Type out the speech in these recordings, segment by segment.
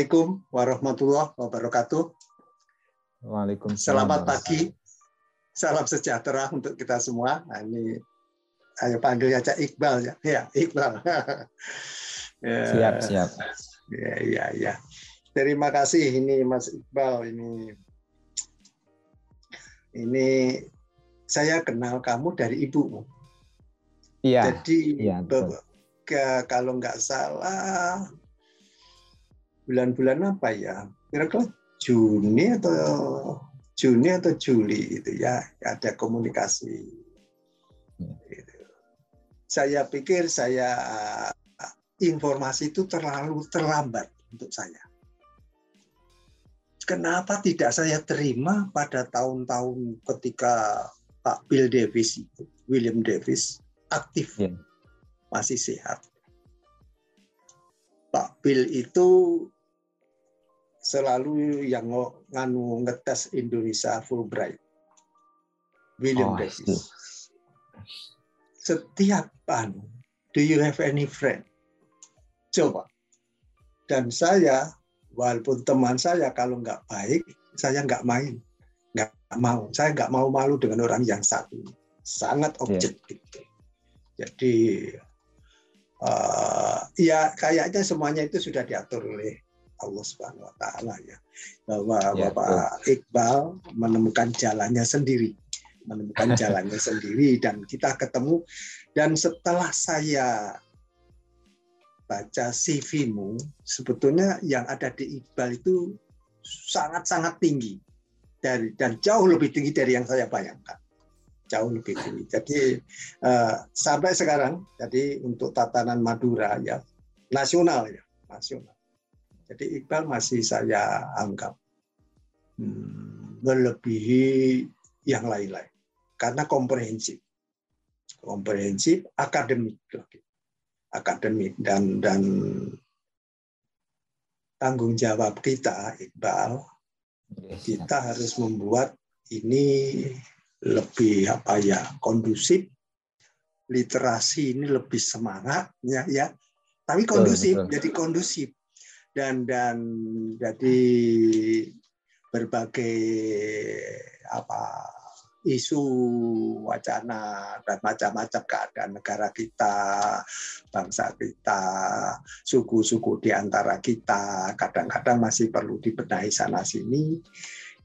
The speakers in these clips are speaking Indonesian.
Assalamualaikum warahmatullahi wabarakatuh. Waalaikumsalam. Selamat pagi. Salam sejahtera untuk kita semua. Nah, ini ayo panggil aja Iqbal ya. Ya, Iqbal. ya. Siap, siap. Ya, ya, ya. Terima kasih ini Mas Iqbal ini ini saya kenal kamu dari ibumu. Iya. Jadi iya, kalau nggak salah bulan-bulan apa ya? Kira-kira Juni atau Juni atau Juli itu ya ada komunikasi. Gitu. Saya pikir saya informasi itu terlalu terlambat untuk saya. Kenapa tidak saya terima pada tahun-tahun ketika Pak Bill Davis itu, William Davis aktif, ya. masih sehat. Pak Bill itu selalu yang nganu ngetes Indonesia Fulbright. William oh, Davis. Setiap anu, do you have any friend? Coba. Dan saya, walaupun teman saya kalau nggak baik, saya nggak main, nggak mau. Saya nggak mau malu dengan orang yang satu. Sangat iya. objektif. Yeah. Jadi uh, ya kayaknya semuanya itu sudah diatur oleh Allah Subhanahu wa taala ya. Bahwa ya, Bapak betul. Iqbal menemukan jalannya sendiri, menemukan jalannya sendiri dan kita ketemu dan setelah saya baca CV-mu, sebetulnya yang ada di Iqbal itu sangat-sangat tinggi dari dan jauh lebih tinggi dari yang saya bayangkan jauh lebih tinggi. Jadi uh, sampai sekarang, jadi untuk tatanan Madura ya nasional ya nasional. Jadi Iqbal masih saya anggap hmm, melebihi yang lain-lain. Karena komprehensif, komprehensif akademik akademik dan dan tanggung jawab kita Iqbal kita harus membuat ini lebih apa ya kondusif. Literasi ini lebih semangat ya ya. Tapi kondusif betul, betul. jadi kondusif dan dan jadi berbagai apa isu wacana dan macam-macam keadaan negara kita, bangsa kita, suku-suku di antara kita, kadang-kadang masih perlu dibenahi sana sini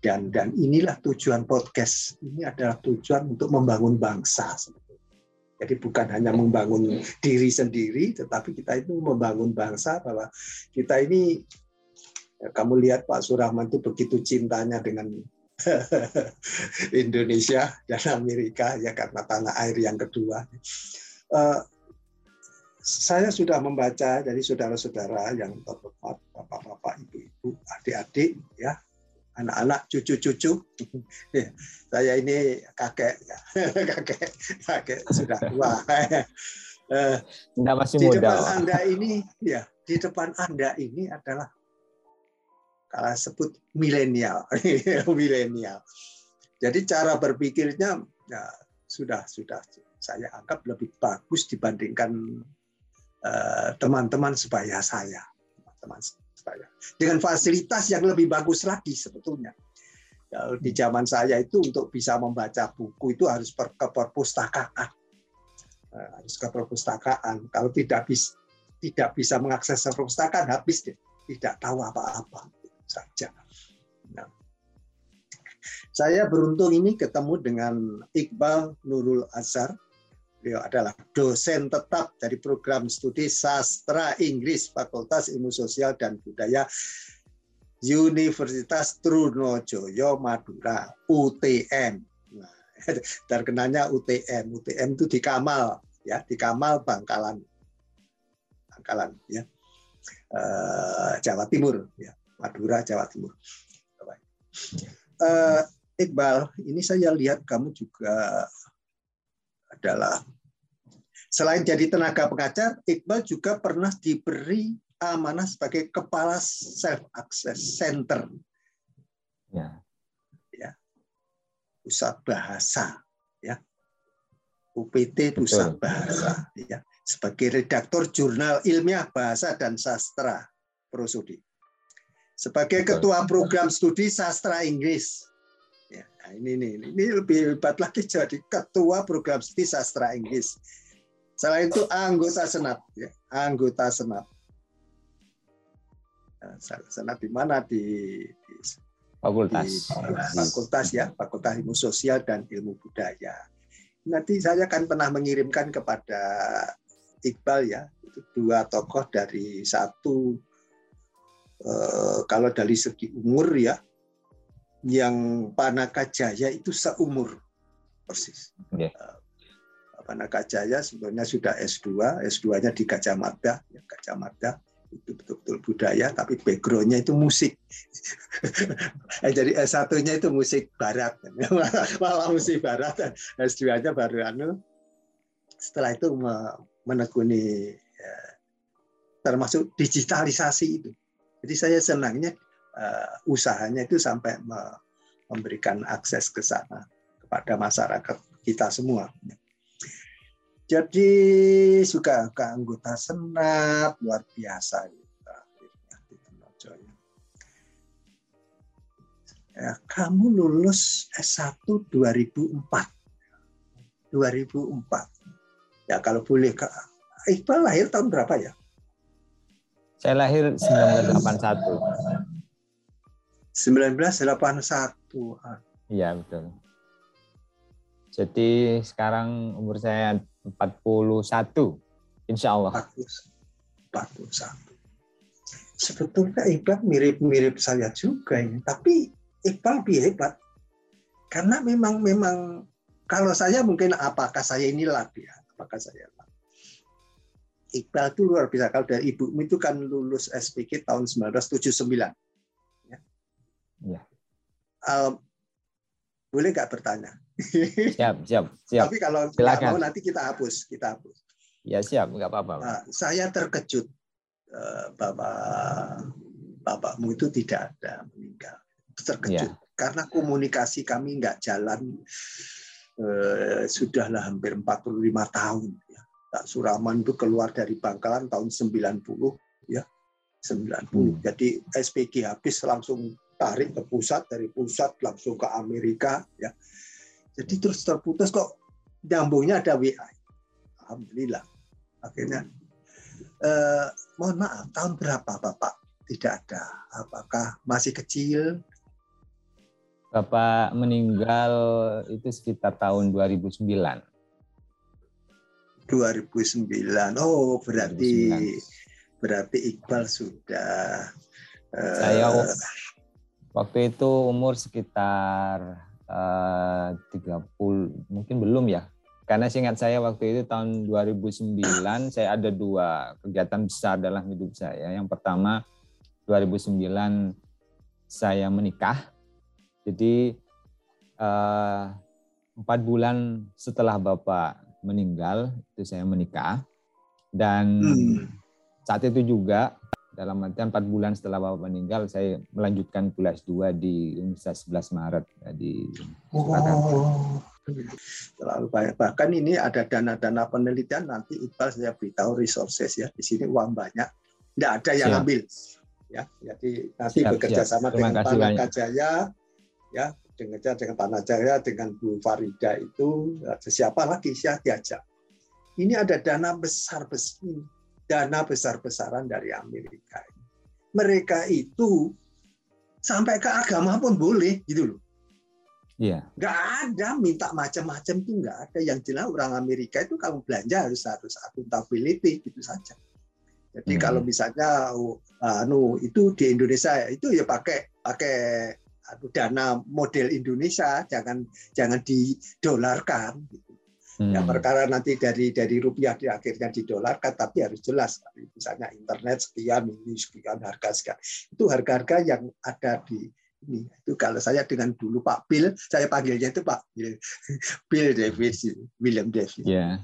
dan dan inilah tujuan podcast. Ini adalah tujuan untuk membangun bangsa jadi bukan hanya membangun diri sendiri tetapi kita itu membangun bangsa bahwa kita ini ya, kamu lihat Pak Surahman itu begitu cintanya dengan Indonesia dan Amerika ya karena tanah air yang kedua. Uh, saya sudah membaca dari saudara-saudara yang terhormat, bapak-bapak, ibu-ibu, adik-adik, ya anak-anak, cucu-cucu. Ya, saya ini kakek, kakek, kakek sudah tua. Anda masih di muda. depan Anda ini, ya, di depan Anda ini adalah kalau sebut milenial, milenial. Jadi cara berpikirnya ya, sudah sudah saya anggap lebih bagus dibandingkan eh, teman-teman uh, sebaya saya, teman-teman saya. Dengan fasilitas yang lebih bagus lagi sebetulnya. Kalau di zaman saya itu untuk bisa membaca buku itu harus ke perpustakaan. Eh, harus ke perpustakaan. Kalau tidak bisa tidak bisa mengakses perpustakaan habis deh. Tidak tahu apa-apa saja. Nah, saya beruntung ini ketemu dengan Iqbal Nurul Azhar Beliau adalah dosen tetap dari program studi sastra Inggris Fakultas Ilmu Sosial dan Budaya Universitas Trunojoyo Madura UTM. Nah, terkenanya UTM. UTM itu di Kamal ya, di Kamal Bangkalan. Bangkalan ya. Uh, Jawa Timur ya, Madura Jawa Timur. Uh, Iqbal, ini saya lihat kamu juga adalah Selain jadi tenaga pengajar, Iqbal juga pernah diberi amanah sebagai kepala self access center. Ya. ya. Pusat bahasa, ya. UPT Pusat Betul. Bahasa, ya. Sebagai redaktor jurnal ilmiah bahasa dan sastra Prosodi. sebagai ketua program studi sastra Inggris. Ya, nah ini, ini, ini lebih hebat lagi jadi ketua program studi sastra Inggris. Selain itu anggota senat, ya, anggota senat. Nah, senat di mana? Di, di fakultas. di, fakultas ya. Fakultas ilmu sosial dan ilmu budaya. Nanti saya akan pernah mengirimkan kepada Iqbal ya. Itu dua tokoh dari satu eh, kalau dari segi umur ya. Yang Panaka Jaya itu seumur persis. Yeah. Panaka Jaya sebenarnya sudah S2, S2-nya di Gajah Mada, ya, Gajah Mada itu betul-betul budaya, tapi backgroundnya itu musik. Eh, jadi S1-nya itu musik barat, malah musik barat. S2-nya baru anu. Setelah itu menekuni ya, termasuk digitalisasi itu. Jadi saya senangnya uh, usahanya itu sampai memberikan akses ke sana kepada masyarakat kita semua. Jadi juga ke anggota senat luar biasa Ya, kamu lulus S1 2004. 2004. Ya kalau boleh Kak. Iqbal lahir tahun berapa ya? Saya lahir 1981. 1981. Iya, betul. Jadi sekarang umur saya 41, insya Allah. 41. Sebetulnya Iqbal mirip-mirip saya juga ini, tapi Iqbal lebih hebat. Karena memang memang kalau saya mungkin apakah saya ini ya, apakah saya Iqbal itu luar biasa. Kalau dari ibumu itu kan lulus SPK tahun 1979. Ya. ya. Um, boleh nggak bertanya? Siap, siap, siap. Tapi kalau nggak mau nanti kita hapus, kita hapus. Ya siap, nggak apa-apa. Nah, saya terkejut uh, bahwa bapakmu itu tidak ada meninggal. Terkejut ya. karena komunikasi kami nggak jalan uh, sudahlah hampir 45 tahun. Ya. Pak Suraman itu keluar dari Bangkalan tahun 90 ya 90. Hmm. Jadi SPG habis langsung tarik ke pusat dari pusat langsung ke Amerika ya jadi terus terputus kok nyambungnya ada WA. Alhamdulillah. Akhirnya eh, mohon maaf tahun berapa Bapak tidak ada? Apakah masih kecil? Bapak meninggal itu sekitar tahun 2009. 2009. Oh, berarti 2009. berarti Iqbal sudah uh, Saya waktu itu umur sekitar Eh, uh, 30 mungkin belum ya karena seingat saya waktu itu tahun 2009 saya ada dua kegiatan besar dalam hidup saya. Yang pertama 2009 saya menikah. Jadi uh, empat bulan setelah bapak meninggal itu saya menikah dan hmm. saat itu juga dalam artian empat bulan setelah bapak meninggal saya melanjutkan kuliah S2 di Universitas 11 Maret ya, di Oh, terlalu banyak. Bahkan ini ada dana-dana penelitian nanti Iqbal saya beritahu resources ya di sini uang banyak, tidak ada yang siap. ambil. Ya, jadi nanti siap, bekerja siap. sama Terima dengan Tanah Jaya, ya dengan dengan Tanah Jaya dengan Bu Farida itu siapa lagi siapa diajak. Ini ada dana besar besar dana besar-besaran dari Amerika. Mereka itu sampai ke agama pun boleh gitu loh. Iya. Gak ada minta macam-macam tuh nggak ada. Yang jelas orang Amerika itu kalau belanja harus harus akuntability gitu saja. Jadi hmm. kalau misalnya anu itu di Indonesia itu ya pakai pakai anu, dana model Indonesia, jangan jangan didolarkan. Gitu. Hmm. Ya, perkara nanti dari dari rupiah di akhirnya didolarkan, tapi harus jelas. Misalnya internet sekian, ini sekian, harga sekian. Itu harga-harga yang ada di ini. Itu kalau saya dengan dulu Pak Bill, saya panggilnya itu Pak Bill, Bill Davis, William Davis. Yeah.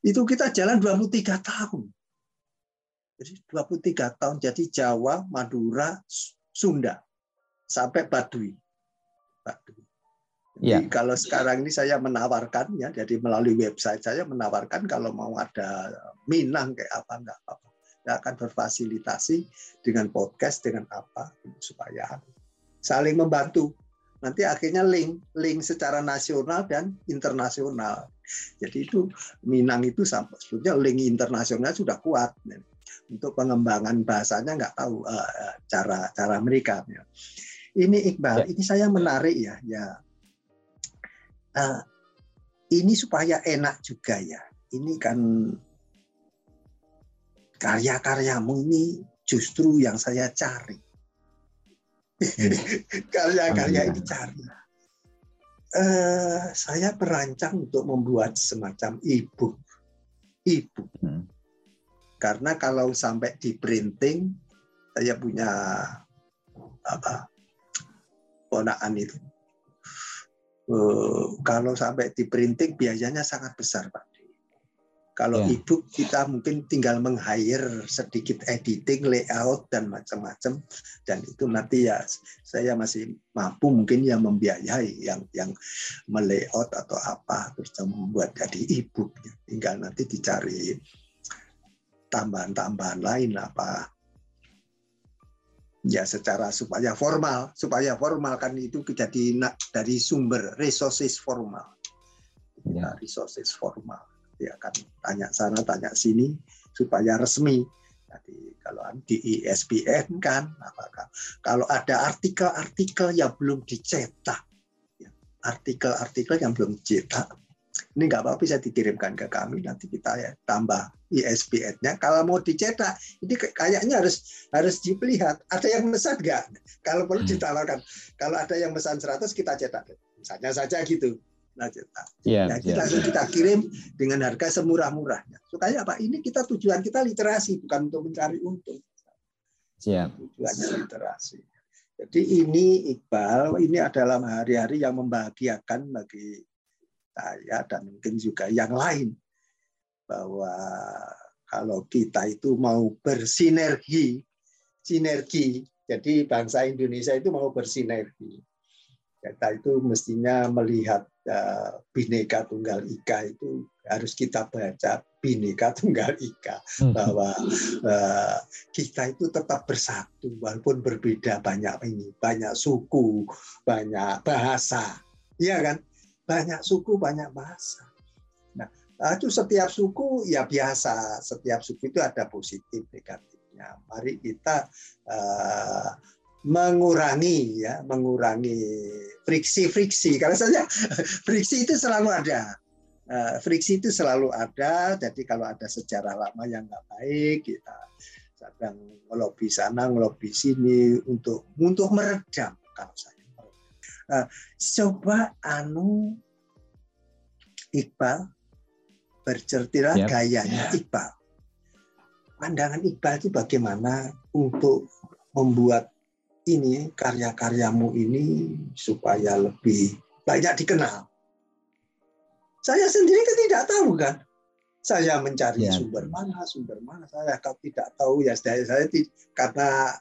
Itu kita jalan 23 tahun. Jadi 23 tahun. Jadi Jawa, Madura, Sunda, sampai Baduy. Baduy. Ya. kalau sekarang ini saya menawarkan ya, jadi melalui website saya menawarkan kalau mau ada Minang kayak apa enggak apa. akan berfasilitasi dengan podcast dengan apa supaya saling membantu nanti akhirnya link link secara nasional dan internasional jadi itu Minang itu sampai sebetulnya link internasional sudah kuat untuk pengembangan bahasanya nggak tahu uh, cara cara mereka ini Iqbal ya. ini saya menarik ya ya uh, ini supaya enak juga ya. Ini kan karya-karyamu ini justru yang saya cari. Karya-karya ini cari. Uh, saya merancang untuk membuat semacam ibu ibu hmm. karena kalau sampai di printing saya punya apa ponakan itu kalau sampai di printing biayanya sangat besar pak kalau yeah. ebook kita mungkin tinggal meng-hire sedikit editing, layout dan macam-macam dan itu nanti ya saya masih mampu mungkin ya membiayai yang yang melayout atau apa terus membuat jadi ebook. Tinggal nanti dicari tambahan-tambahan lain apa ya secara supaya formal supaya formal kan itu jadi dari sumber resources formal. Ya. Resources formal. Dia akan tanya sana tanya sini supaya resmi. Jadi kalau di ESPN kan apakah kalau ada artikel-artikel yang belum dicetak ya, artikel-artikel yang belum dicetak ini nggak apa-apa bisa dikirimkan ke kami nanti kita ya tambah ISBN-nya kalau mau dicetak ini kayaknya harus harus dilihat ada yang pesan nggak kalau perlu hmm. ditawarkan kalau ada yang pesan 100 kita cetak misalnya saja gitu Nah, ya, ya, kita ya. kita kirim dengan harga semurah-murahnya. Supaya apa? Ini kita tujuan kita literasi bukan untuk mencari untung. Siap. Tujuannya literasi. Jadi ini Iqbal, ini adalah hari-hari yang membahagiakan bagi saya dan mungkin juga yang lain. Bahwa kalau kita itu mau bersinergi, sinergi, jadi bangsa Indonesia itu mau bersinergi. Kita itu mestinya melihat uh, bineka tunggal ika itu harus kita baca bineka tunggal ika. Hmm. bahwa uh, kita itu tetap bersatu walaupun berbeda banyak ini banyak suku banyak bahasa. Iya kan banyak suku banyak bahasa. Nah itu setiap suku ya biasa. Setiap suku itu ada positif negatifnya. Mari kita uh, mengurangi ya mengurangi friksi-friksi. Karena saja friksi itu selalu ada. Eh, friksi itu selalu ada. Jadi kalau ada sejarah lama yang nggak baik kita sedang ngelobi sana ngelobi sini untuk untuk meredam kalau saya uh, coba anu Iqbal berceritalah yep. gayanya Iqbal pandangan Iqbal itu bagaimana untuk membuat ini karya-karyamu ini supaya lebih banyak dikenal. Saya sendiri kan tidak tahu kan. Saya mencari ya. sumber mana, sumber mana. Saya kalau tidak tahu ya saya, saya karena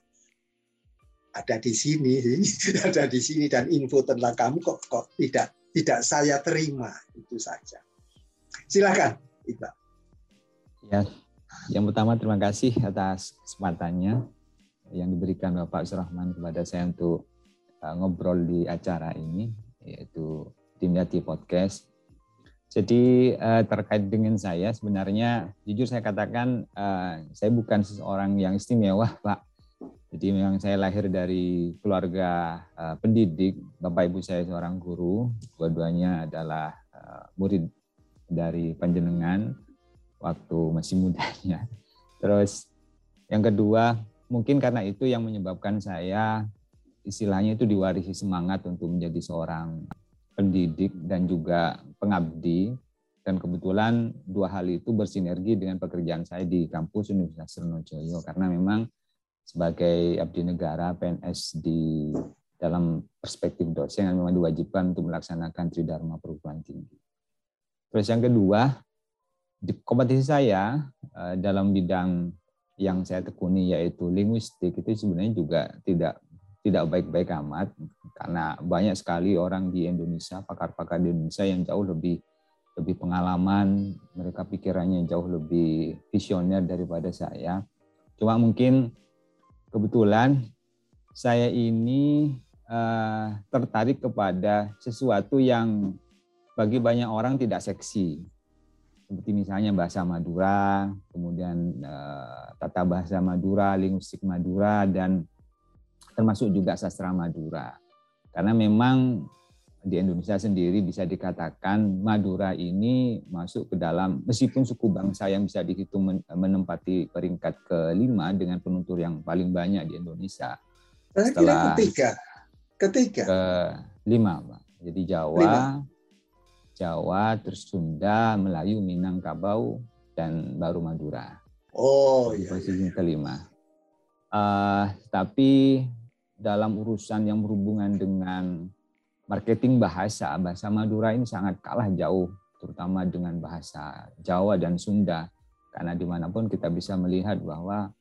ada di sini, ada di sini dan info tentang kamu kok kok tidak tidak saya terima itu saja. Silakan, Iqbal. Ya, yang pertama terima kasih atas kesempatannya yang diberikan Bapak Surahman kepada saya untuk uh, ngobrol di acara ini yaitu tim Yati Podcast. Jadi uh, terkait dengan saya sebenarnya jujur saya katakan uh, saya bukan seseorang yang istimewa Pak. Jadi memang saya lahir dari keluarga uh, pendidik, Bapak Ibu saya seorang guru, dua-duanya adalah uh, murid dari panjenengan waktu masih mudanya. Terus yang kedua mungkin karena itu yang menyebabkan saya istilahnya itu diwarisi semangat untuk menjadi seorang pendidik dan juga pengabdi. Dan kebetulan dua hal itu bersinergi dengan pekerjaan saya di kampus Universitas Sriwijaya karena memang sebagai abdi negara PNS di dalam perspektif dosen memang diwajibkan untuk melaksanakan tridharma perguruan tinggi. Terus yang kedua, di kompetisi saya eh, dalam bidang yang saya tekuni yaitu linguistik itu sebenarnya juga tidak tidak baik-baik amat karena banyak sekali orang di Indonesia pakar-pakar di Indonesia yang jauh lebih lebih pengalaman mereka pikirannya jauh lebih visioner daripada saya Cuma mungkin kebetulan saya ini uh, tertarik kepada sesuatu yang bagi banyak orang tidak seksi. Seperti misalnya bahasa Madura, kemudian uh, tata bahasa Madura, linguistik Madura, dan termasuk juga sastra Madura. Karena memang di Indonesia sendiri bisa dikatakan Madura ini masuk ke dalam meskipun suku bangsa yang bisa dihitung menempati peringkat kelima dengan penutur yang paling banyak di Indonesia. Setelah ketiga, ketiga, ke lima, Pak. Jadi Jawa, lima. Jawa, terus Sunda, Melayu, Minangkabau, dan baru Madura. Oh, iya. Posisi iya. kelima. Uh, tapi dalam urusan yang berhubungan dengan marketing bahasa, bahasa Madura ini sangat kalah jauh, terutama dengan bahasa Jawa dan Sunda. Karena di mana pun kita bisa melihat bahwa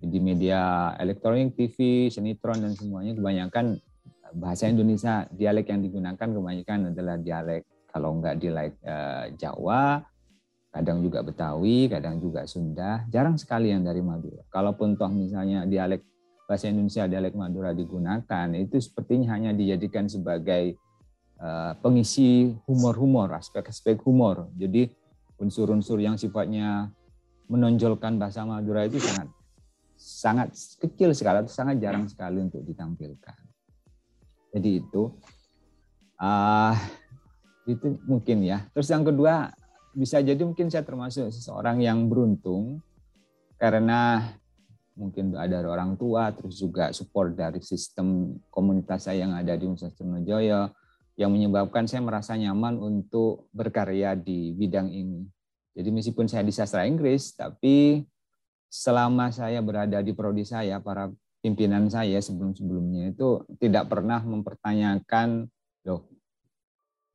di media elektronik, TV, sinetron, dan semuanya kebanyakan bahasa Indonesia, dialek yang digunakan kebanyakan adalah dialek, kalau enggak dialek eh, Jawa, kadang juga Betawi, kadang juga Sunda, jarang sekali yang dari Madura. Kalaupun toh misalnya dialek bahasa Indonesia dialek Madura digunakan itu sepertinya hanya dijadikan sebagai uh, pengisi humor-humor, aspek-aspek humor. Jadi unsur-unsur yang sifatnya menonjolkan bahasa Madura itu sangat sangat kecil sekali sangat jarang sekali untuk ditampilkan. Jadi itu uh, itu mungkin ya. Terus yang kedua bisa jadi mungkin saya termasuk seseorang yang beruntung karena mungkin ada orang tua, terus juga support dari sistem komunitas saya yang ada di Universitas Trunojoyo, yang menyebabkan saya merasa nyaman untuk berkarya di bidang ini. Jadi meskipun saya di sastra Inggris, tapi selama saya berada di prodi saya, para pimpinan saya sebelum-sebelumnya itu tidak pernah mempertanyakan, loh,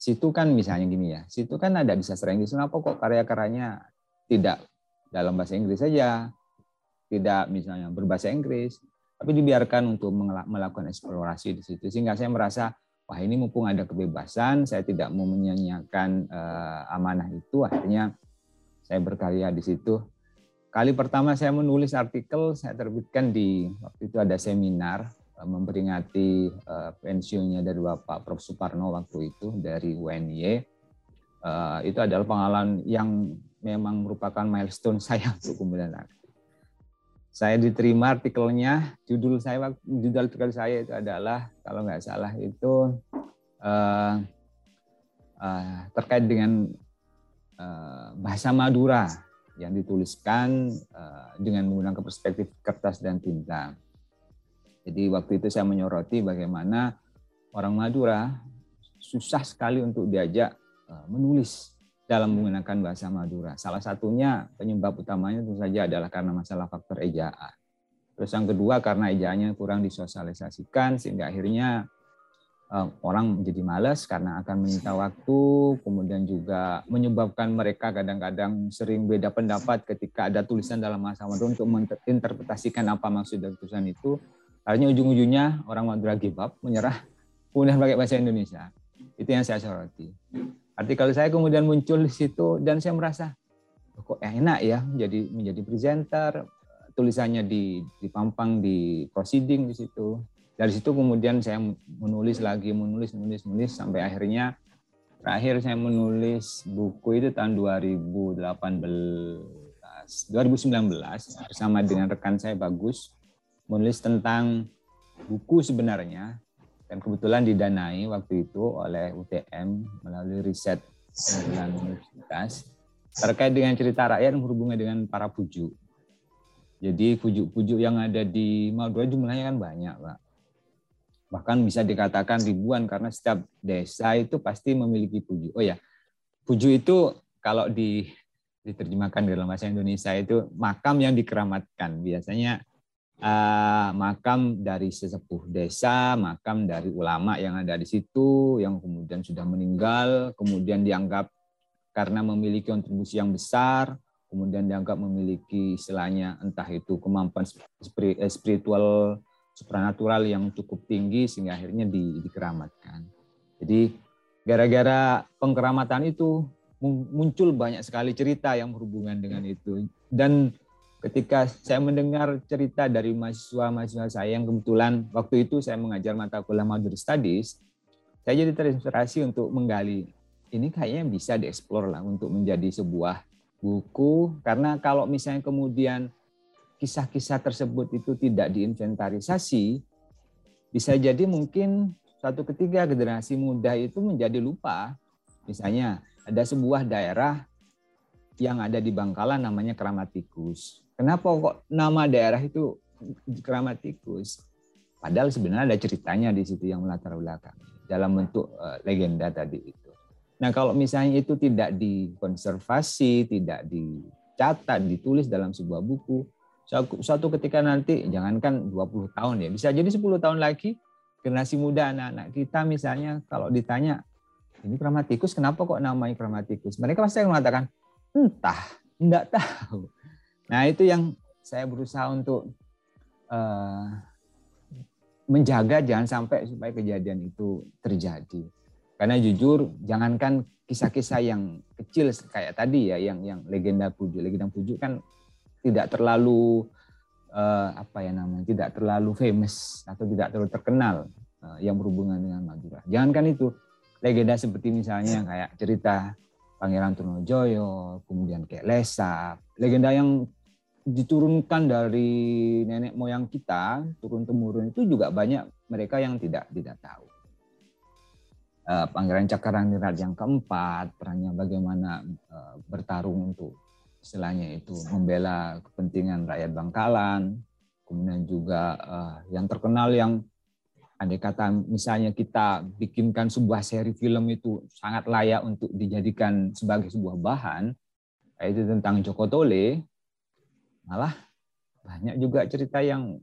situ kan misalnya gini ya, situ kan ada di sastra Inggris, kenapa kok karya-karyanya tidak dalam bahasa Inggris saja, tidak misalnya berbahasa Inggris, tapi dibiarkan untuk melakukan eksplorasi di situ. Sehingga saya merasa, wah ini mumpung ada kebebasan, saya tidak mau menyanyiakan uh, amanah itu, akhirnya saya berkarya di situ. Kali pertama saya menulis artikel, saya terbitkan di waktu itu ada seminar uh, memperingati uh, pensiunnya dari Bapak Prof. Suparno waktu itu dari UNY. Uh, itu adalah pengalaman yang memang merupakan milestone saya untuk kemudian saya diterima artikelnya judul saya judul artikel saya itu adalah kalau nggak salah itu uh, uh, terkait dengan uh, bahasa Madura yang dituliskan uh, dengan menggunakan perspektif kertas dan tinta. Jadi waktu itu saya menyoroti bagaimana orang Madura susah sekali untuk diajak uh, menulis dalam menggunakan bahasa Madura. Salah satunya penyebab utamanya tentu saja adalah karena masalah faktor ejaan. Terus yang kedua karena ejaannya kurang disosialisasikan sehingga akhirnya eh, orang menjadi malas karena akan menyita waktu, kemudian juga menyebabkan mereka kadang-kadang sering beda pendapat ketika ada tulisan dalam bahasa Madura untuk menginterpretasikan apa maksud dari tulisan itu. Akhirnya ujung-ujungnya orang Madura give up, menyerah, kemudian pakai bahasa Indonesia. Itu yang saya soroti. Artikel saya kemudian muncul di situ dan saya merasa kok enak ya menjadi menjadi presenter, tulisannya di dipampang di proceeding di situ. Dari situ kemudian saya menulis lagi, menulis, menulis, menulis sampai akhirnya terakhir saya menulis buku itu tahun 2018 2019 bersama dengan rekan saya Bagus menulis tentang buku sebenarnya dan kebetulan didanai waktu itu oleh UTM melalui riset pengumpulan universitas terkait dengan cerita rakyat yang berhubungan dengan para puju. Jadi puju-puju yang ada di Madura jumlahnya kan banyak, Pak. Bahkan bisa dikatakan ribuan karena setiap desa itu pasti memiliki puju. Oh ya, puju itu kalau di diterjemahkan dalam bahasa Indonesia itu makam yang dikeramatkan. Biasanya uh, makam dari sesepuh desa, makam dari ulama yang ada di situ, yang kemudian sudah meninggal, kemudian dianggap karena memiliki kontribusi yang besar, kemudian dianggap memiliki istilahnya entah itu kemampuan eh, spiritual supranatural yang cukup tinggi sehingga akhirnya di, dikeramatkan. Jadi gara-gara pengkeramatan itu muncul banyak sekali cerita yang berhubungan dengan itu dan ketika saya mendengar cerita dari mahasiswa-mahasiswa saya yang kebetulan waktu itu saya mengajar mata kuliah Madura Studies, saya jadi terinspirasi untuk menggali ini kayaknya bisa dieksplor lah untuk menjadi sebuah buku. Karena kalau misalnya kemudian kisah-kisah tersebut itu tidak diinventarisasi bisa jadi mungkin suatu ketika generasi muda itu menjadi lupa. Misalnya ada sebuah daerah yang ada di Bangkalan namanya Kramatikus Kenapa kok nama daerah itu Keramat Tikus? Padahal sebenarnya ada ceritanya di situ yang melatar belakang dalam bentuk uh, legenda tadi itu. Nah kalau misalnya itu tidak dikonservasi, tidak dicatat, ditulis dalam sebuah buku, suatu ketika nanti jangankan 20 tahun ya, bisa jadi 10 tahun lagi generasi muda anak-anak kita misalnya kalau ditanya ini Kramatikus kenapa kok namanya Kramatikus? Mereka pasti akan mengatakan entah, enggak tahu. Nah itu yang saya berusaha untuk uh, menjaga jangan sampai supaya kejadian itu terjadi. Karena jujur, jangankan kisah-kisah yang kecil kayak tadi ya, yang yang legenda puju, legenda puju kan tidak terlalu uh, apa ya namanya, tidak terlalu famous atau tidak terlalu terkenal uh, yang berhubungan dengan Madura. Jangankan itu, legenda seperti misalnya kayak cerita Pangeran Trunojoyo, kemudian kayak Lesa, legenda yang diturunkan dari nenek moyang kita turun temurun itu juga banyak mereka yang tidak tidak tahu. Uh, Pangeran Cakaranirat yang keempat perannya bagaimana uh, bertarung untuk istilahnya itu membela kepentingan rakyat Bangkalan, kemudian juga uh, yang terkenal yang andai kata misalnya kita bikinkan sebuah seri film itu sangat layak untuk dijadikan sebagai sebuah bahan, yaitu tentang Joko Tole, malah banyak juga cerita yang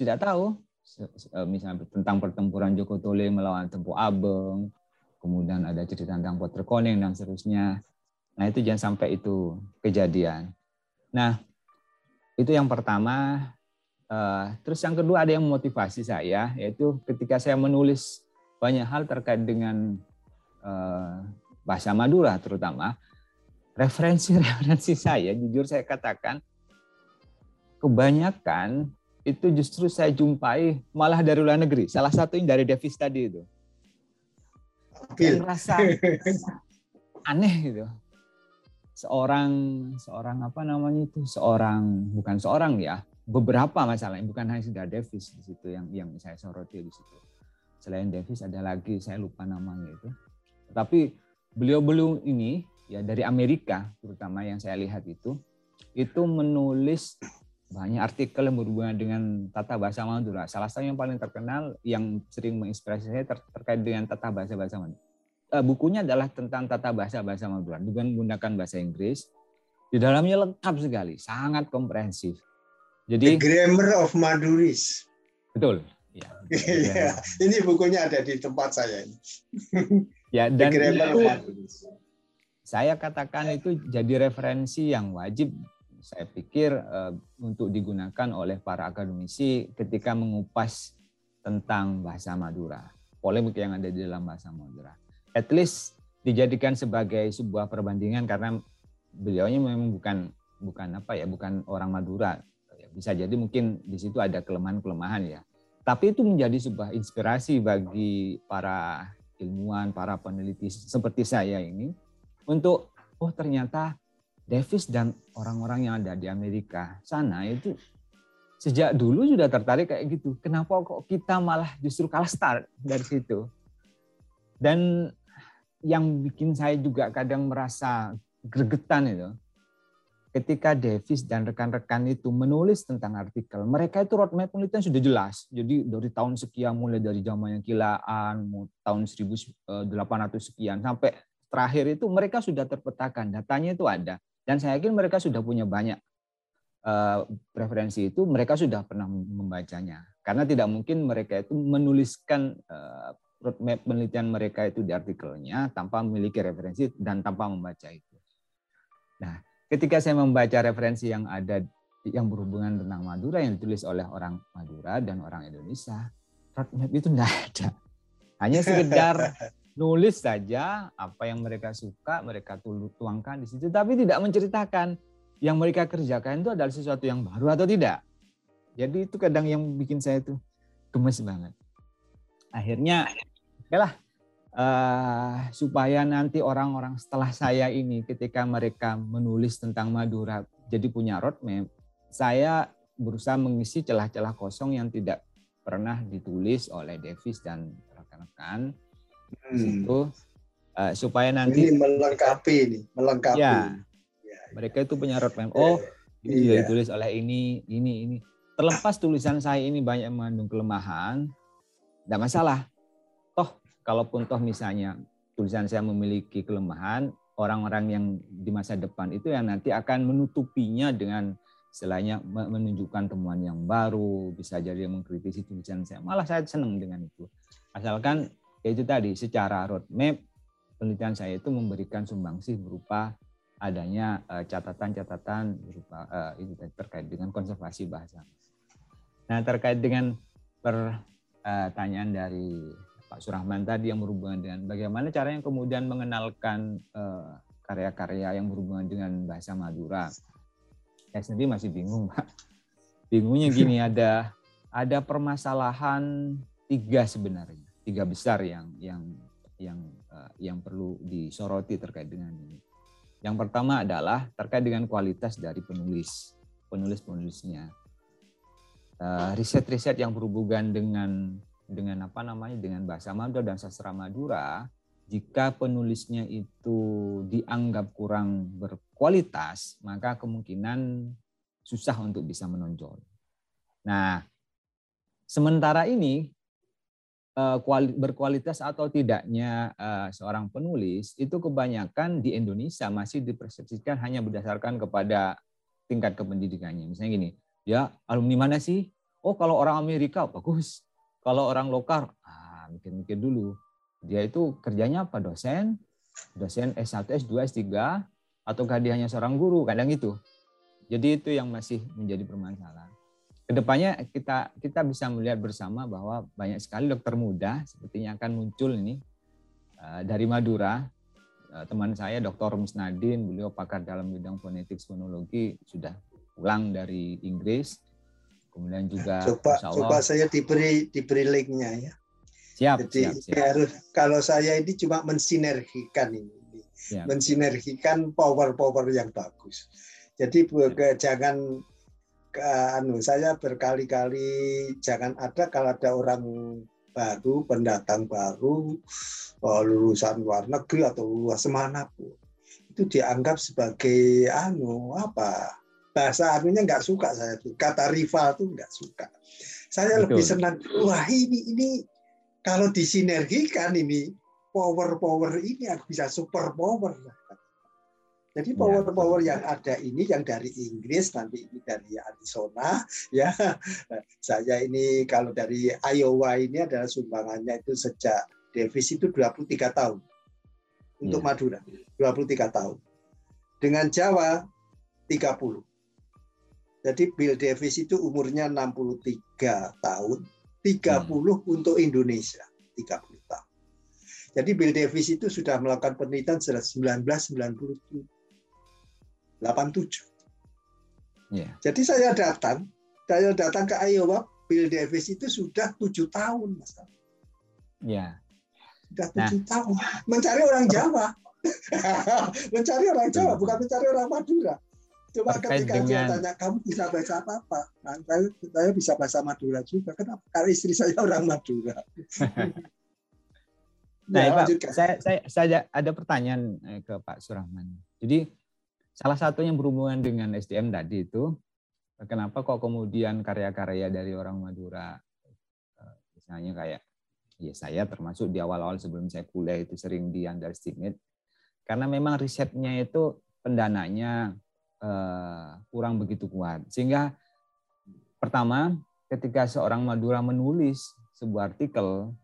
tidak tahu eh, misalnya tentang pertempuran Joko Tole melawan Tempo Abeng, kemudian ada cerita tentang Potter Koneng dan seterusnya. Nah itu jangan sampai itu kejadian. Nah itu yang pertama. Eh, terus yang kedua ada yang memotivasi saya yaitu ketika saya menulis banyak hal terkait dengan eh, bahasa Madura terutama referensi-referensi saya jujur saya katakan kebanyakan itu justru saya jumpai malah dari luar negeri. Salah satunya dari Davis tadi itu. Yang rasa aneh gitu. Seorang seorang apa namanya itu? Seorang bukan seorang ya, beberapa masalahnya bukan hanya sudah Davis di situ yang yang saya soroti di situ. Selain Davis ada lagi saya lupa namanya itu. Tapi beliau-beliau ini ya dari Amerika terutama yang saya lihat itu itu menulis banyak artikel yang berhubungan dengan tata bahasa Madura. Salah satu yang paling terkenal yang sering menginspirasi saya ter terkait dengan tata bahasa bahasa Madura. Uh, bukunya adalah tentang tata bahasa bahasa Madura dengan menggunakan bahasa Inggris. Di dalamnya lengkap sekali, sangat komprehensif. Jadi The Grammar of Maduris. Betul. Ya, ya, ini bukunya ada di tempat saya ini. ya, dan itu saya katakan itu jadi referensi yang wajib saya pikir uh, untuk digunakan oleh para akademisi ketika mengupas tentang bahasa Madura, polemik yang ada di dalam bahasa Madura. At least dijadikan sebagai sebuah perbandingan karena beliaunya memang bukan bukan apa ya, bukan orang Madura. Bisa jadi mungkin di situ ada kelemahan-kelemahan ya. Tapi itu menjadi sebuah inspirasi bagi para ilmuwan, para peneliti seperti saya ini untuk oh ternyata Davis dan orang-orang yang ada di Amerika sana itu sejak dulu sudah tertarik kayak gitu. Kenapa kok kita malah justru kalah start dari situ? Dan yang bikin saya juga kadang merasa gregetan itu, ketika Davis dan rekan-rekan itu menulis tentang artikel, mereka itu roadmap penelitian sudah jelas. Jadi dari tahun sekian, mulai dari zamannya kilaan, tahun 1800 sekian, sampai terakhir itu mereka sudah terpetakan, datanya itu ada. Dan saya yakin mereka sudah punya banyak uh, preferensi itu, mereka sudah pernah membacanya. Karena tidak mungkin mereka itu menuliskan uh, roadmap penelitian mereka itu di artikelnya tanpa memiliki referensi dan tanpa membaca itu. Nah, ketika saya membaca referensi yang ada yang berhubungan tentang Madura yang ditulis oleh orang Madura dan orang Indonesia, roadmap itu tidak ada. Hanya sekedar nulis saja apa yang mereka suka, mereka tuangkan di situ, tapi tidak menceritakan yang mereka kerjakan itu adalah sesuatu yang baru atau tidak. Jadi itu kadang yang bikin saya tuh gemes banget. Akhirnya, oke lah, uh, supaya nanti orang-orang setelah saya ini ketika mereka menulis tentang Madura jadi punya roadmap, saya berusaha mengisi celah-celah kosong yang tidak pernah ditulis oleh Davis dan rekan-rekan hmm. situ uh, supaya nanti ini melengkapi ini melengkapi ya, ya mereka itu punya roadmap oh ini iya. ditulis oleh ini ini ini terlepas tulisan saya ini banyak mengandung kelemahan tidak masalah toh kalaupun toh misalnya tulisan saya memiliki kelemahan orang-orang yang di masa depan itu yang nanti akan menutupinya dengan istilahnya menunjukkan temuan yang baru, bisa jadi mengkritisi tulisan saya. Malah saya senang dengan itu. Asalkan ya itu tadi secara roadmap penelitian saya itu memberikan sumbangsih berupa adanya eh, catatan-catatan berupa uh, itu terkait dengan konservasi bahasa. Nah terkait dengan pertanyaan dari Pak Surahman tadi yang berhubungan dengan bagaimana cara yang kemudian mengenalkan karya-karya uh, yang berhubungan dengan bahasa Madura. Saya sendiri masih bingung pak. Bingungnya gini ada ada permasalahan tiga sebenarnya tiga besar yang yang yang uh, yang perlu disoroti terkait dengan ini yang pertama adalah terkait dengan kualitas dari penulis penulis penulisnya uh, riset-riset yang berhubungan dengan dengan apa namanya dengan bahasa Madura dan sastra Madura jika penulisnya itu dianggap kurang berkualitas, maka kemungkinan susah untuk bisa menonjol. Nah, sementara ini berkualitas atau tidaknya eh, seorang penulis itu kebanyakan di Indonesia masih dipersepsikan hanya berdasarkan kepada tingkat kependidikannya. Misalnya gini, ya alumni mana sih? Oh kalau orang Amerika bagus, kalau orang lokal, ah mikir-mikir dulu dia itu kerjanya apa? Dosen, dosen S1, S2, S3, ataukah dia hanya seorang guru? Kadang itu. Jadi itu yang masih menjadi permasalahan. Ke depannya kita kita bisa melihat bersama bahwa banyak sekali dokter muda sepertinya akan muncul ini eh, dari Madura. Eh, teman saya Dr. Musnadin, beliau pakar dalam bidang fonetik fonologi, sudah pulang dari Inggris. Kemudian juga coba, coba saya diberi diberi linknya ya. Siap, Jadi siap, siap. harus kalau saya ini cuma mensinergikan ini, siap. mensinergikan power-power yang bagus. Jadi siap. jangan anu saya berkali-kali jangan ada kalau ada orang baru, pendatang baru, oh, lulusan luar negeri atau luas mana pun itu dianggap sebagai anu apa bahasa anunya nggak suka saya tuh kata rival tuh nggak suka saya Betul. lebih senang wah ini ini kalau disinergikan ini power-power ini bisa super power. Jadi iya, power-power yang ada ini yang dari Inggris nanti ini dari Arizona ya. Saya ini kalau dari Iowa ini adalah sumbangannya itu sejak Davis itu 23 tahun. Untuk ya. Madura 23 tahun. Dengan Jawa 30. Jadi Bill Davis itu umurnya 63 tahun 30 hmm. untuk Indonesia, 30 tahun. Jadi Bill Davis itu sudah melakukan penelitian sejak 1997. 87. Yeah. Jadi saya datang, saya datang ke Iowa, Bill Davis itu sudah tujuh tahun, Mas. Ya. Sudah tujuh nah. tahun mencari orang Jawa, mencari orang Jawa, bukan mencari orang Madura. Cuma ketika dengan... dia tanya kamu bisa bahasa apa apa, nah, saya, saya bisa bahasa Madura juga. Kenapa? Karena istri saya orang Madura. nah, ya, Pak, saya, saya, saya ada pertanyaan eh, ke Pak Surahman. Jadi salah satu yang berhubungan dengan SDM tadi itu, kenapa kok kemudian karya-karya dari orang Madura, eh, misalnya kayak ya saya termasuk di awal-awal sebelum saya kuliah itu sering di underestimate, karena memang risetnya itu pendananya Eh, kurang begitu kuat. Sehingga pertama, ketika seorang Madura menulis sebuah artikel,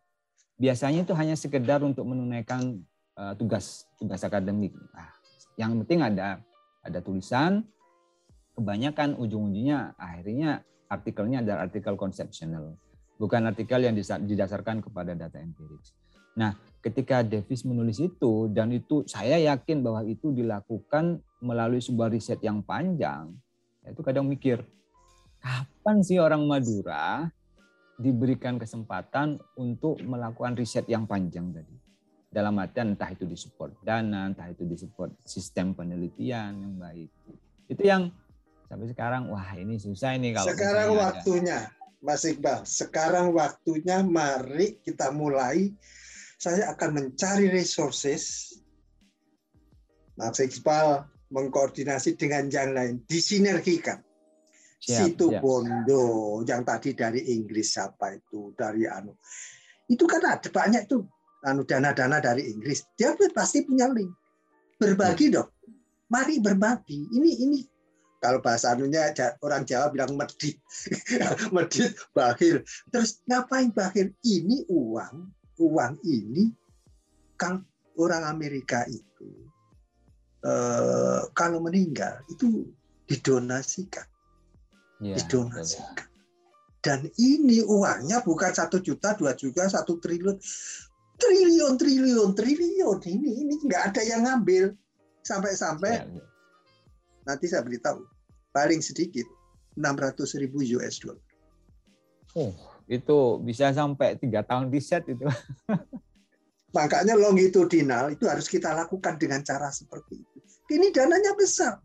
biasanya itu hanya sekedar untuk menunaikan eh, tugas tugas akademik. Nah, yang penting ada ada tulisan, kebanyakan ujung-ujungnya akhirnya artikelnya adalah artikel konsepsional, bukan artikel yang didasarkan kepada data empirik. Nah, ketika Davis menulis itu dan itu saya yakin bahwa itu dilakukan melalui sebuah riset yang panjang, itu kadang mikir, kapan sih orang Madura diberikan kesempatan untuk melakukan riset yang panjang tadi? Dalam artian entah itu disupport dana, entah itu disupport sistem penelitian yang baik. Itu yang sampai sekarang, wah ini susah ini kalau sekarang waktunya, ada. Mas Iqbal. Sekarang waktunya, mari kita mulai. Saya akan mencari resources. Mas Iqbal mengkoordinasi dengan yang lain, disinergikan Siap, situ siap. Bondo yang tadi dari Inggris siapa itu dari anu itu kan ada banyak tuh anu dana-dana dari Inggris. Dia pasti punya link. Berbagi ya. dong. Mari berbagi. Ini ini. Kalau bahasa anunya orang Jawa bilang medit. Medit bakhil. Terus ngapain bakhil? Ini uang. Uang ini kalau orang Amerika itu eh, kalau meninggal itu didonasikan. Ya, didonasikan. Dan ini uangnya bukan satu juta, dua juta, satu triliun, triliun, triliun, triliun. Ini ini nggak ada yang ngambil sampai-sampai ya, ya. nanti saya beritahu paling sedikit 600 ribu US dollar. Oh, itu bisa sampai tiga tahun di set itu. Makanya longitudinal itu harus kita lakukan dengan cara seperti itu. Ini dananya besar.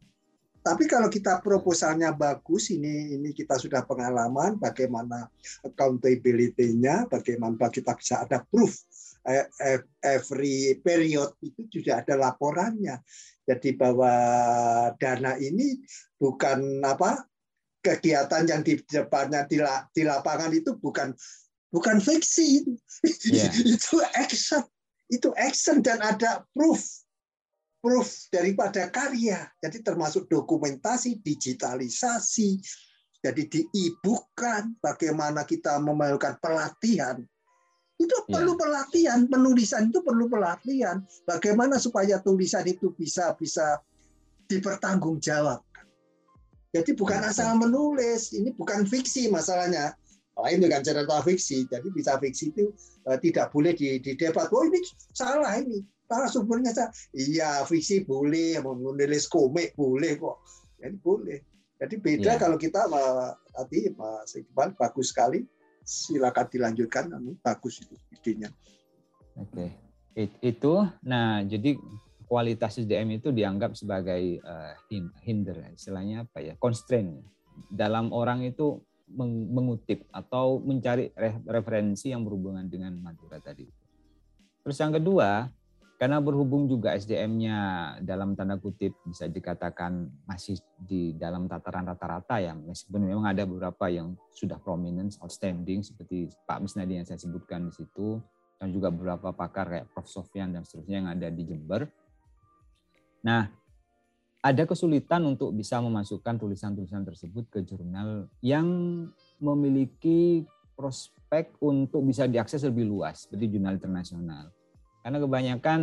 Tapi kalau kita proposalnya bagus, ini ini kita sudah pengalaman bagaimana accountability-nya, bagaimana kita bisa ada proof every period itu juga ada laporannya. Jadi bahwa dana ini bukan apa kegiatan yang di depannya di, di lapangan itu bukan bukan fiksi itu. Yeah. itu action. Itu action dan ada proof proof daripada karya. Jadi termasuk dokumentasi, digitalisasi, jadi diibukan bagaimana kita memerlukan pelatihan. Itu ya. perlu pelatihan, penulisan itu perlu pelatihan. Bagaimana supaya tulisan itu bisa bisa dipertanggungjawabkan. Jadi bukan ya, asal menulis, ini bukan fiksi masalahnya. Lain dengan cerita fiksi, jadi bisa fiksi itu uh, tidak boleh didebat. Oh ini salah ini, para sumbernya saya, iya visi boleh, menulis komik boleh kok. Jadi boleh. Jadi beda ya. kalau kita tadi Mas Iqbal bagus sekali. Silakan dilanjutkan, anu, bagus itu idenya. Oke, itu. Nah, jadi kualitas SDM itu dianggap sebagai uh, hinder, istilahnya apa ya, constraint. Dalam orang itu mengutip atau mencari referensi yang berhubungan dengan Madura tadi. Terus yang kedua, karena berhubung juga SDM-nya dalam tanda kutip bisa dikatakan masih di dalam tataran rata-rata ya, meskipun memang ada beberapa yang sudah prominent, outstanding seperti Pak Misnadi yang saya sebutkan di situ, dan juga beberapa pakar kayak Prof. Sofyan dan seterusnya yang ada di Jember. Nah, ada kesulitan untuk bisa memasukkan tulisan-tulisan tersebut ke jurnal yang memiliki prospek untuk bisa diakses lebih luas, seperti jurnal internasional karena kebanyakan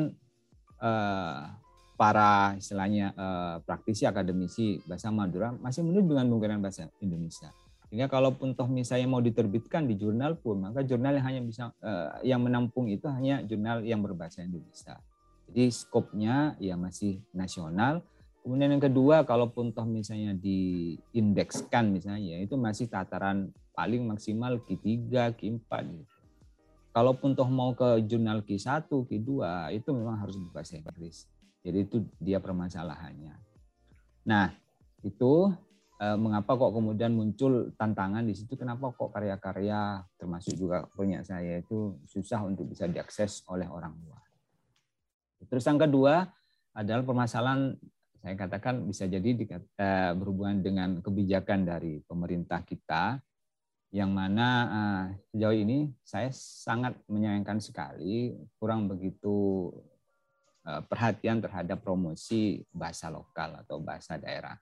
uh, para istilahnya uh, praktisi akademisi bahasa Madura masih menurut dengan menggunakan bahasa Indonesia. Sehingga kalaupun toh misalnya mau diterbitkan di jurnal pun, maka jurnal yang hanya bisa uh, yang menampung itu hanya jurnal yang berbahasa Indonesia. Jadi skopnya ya masih nasional. Kemudian yang kedua, kalaupun toh misalnya diindekskan misalnya, itu masih tataran paling maksimal Q3, Q4 gitu kalaupun toh mau ke jurnal Q1, Q2 itu memang harus berbahasa Inggris. Jadi itu dia permasalahannya. Nah, itu eh, mengapa kok kemudian muncul tantangan di situ kenapa kok karya-karya termasuk juga punya saya itu susah untuk bisa diakses oleh orang luar. Terus yang kedua adalah permasalahan saya katakan bisa jadi eh, berhubungan dengan kebijakan dari pemerintah kita yang mana uh, sejauh ini saya sangat menyayangkan sekali kurang begitu uh, perhatian terhadap promosi bahasa lokal atau bahasa daerah.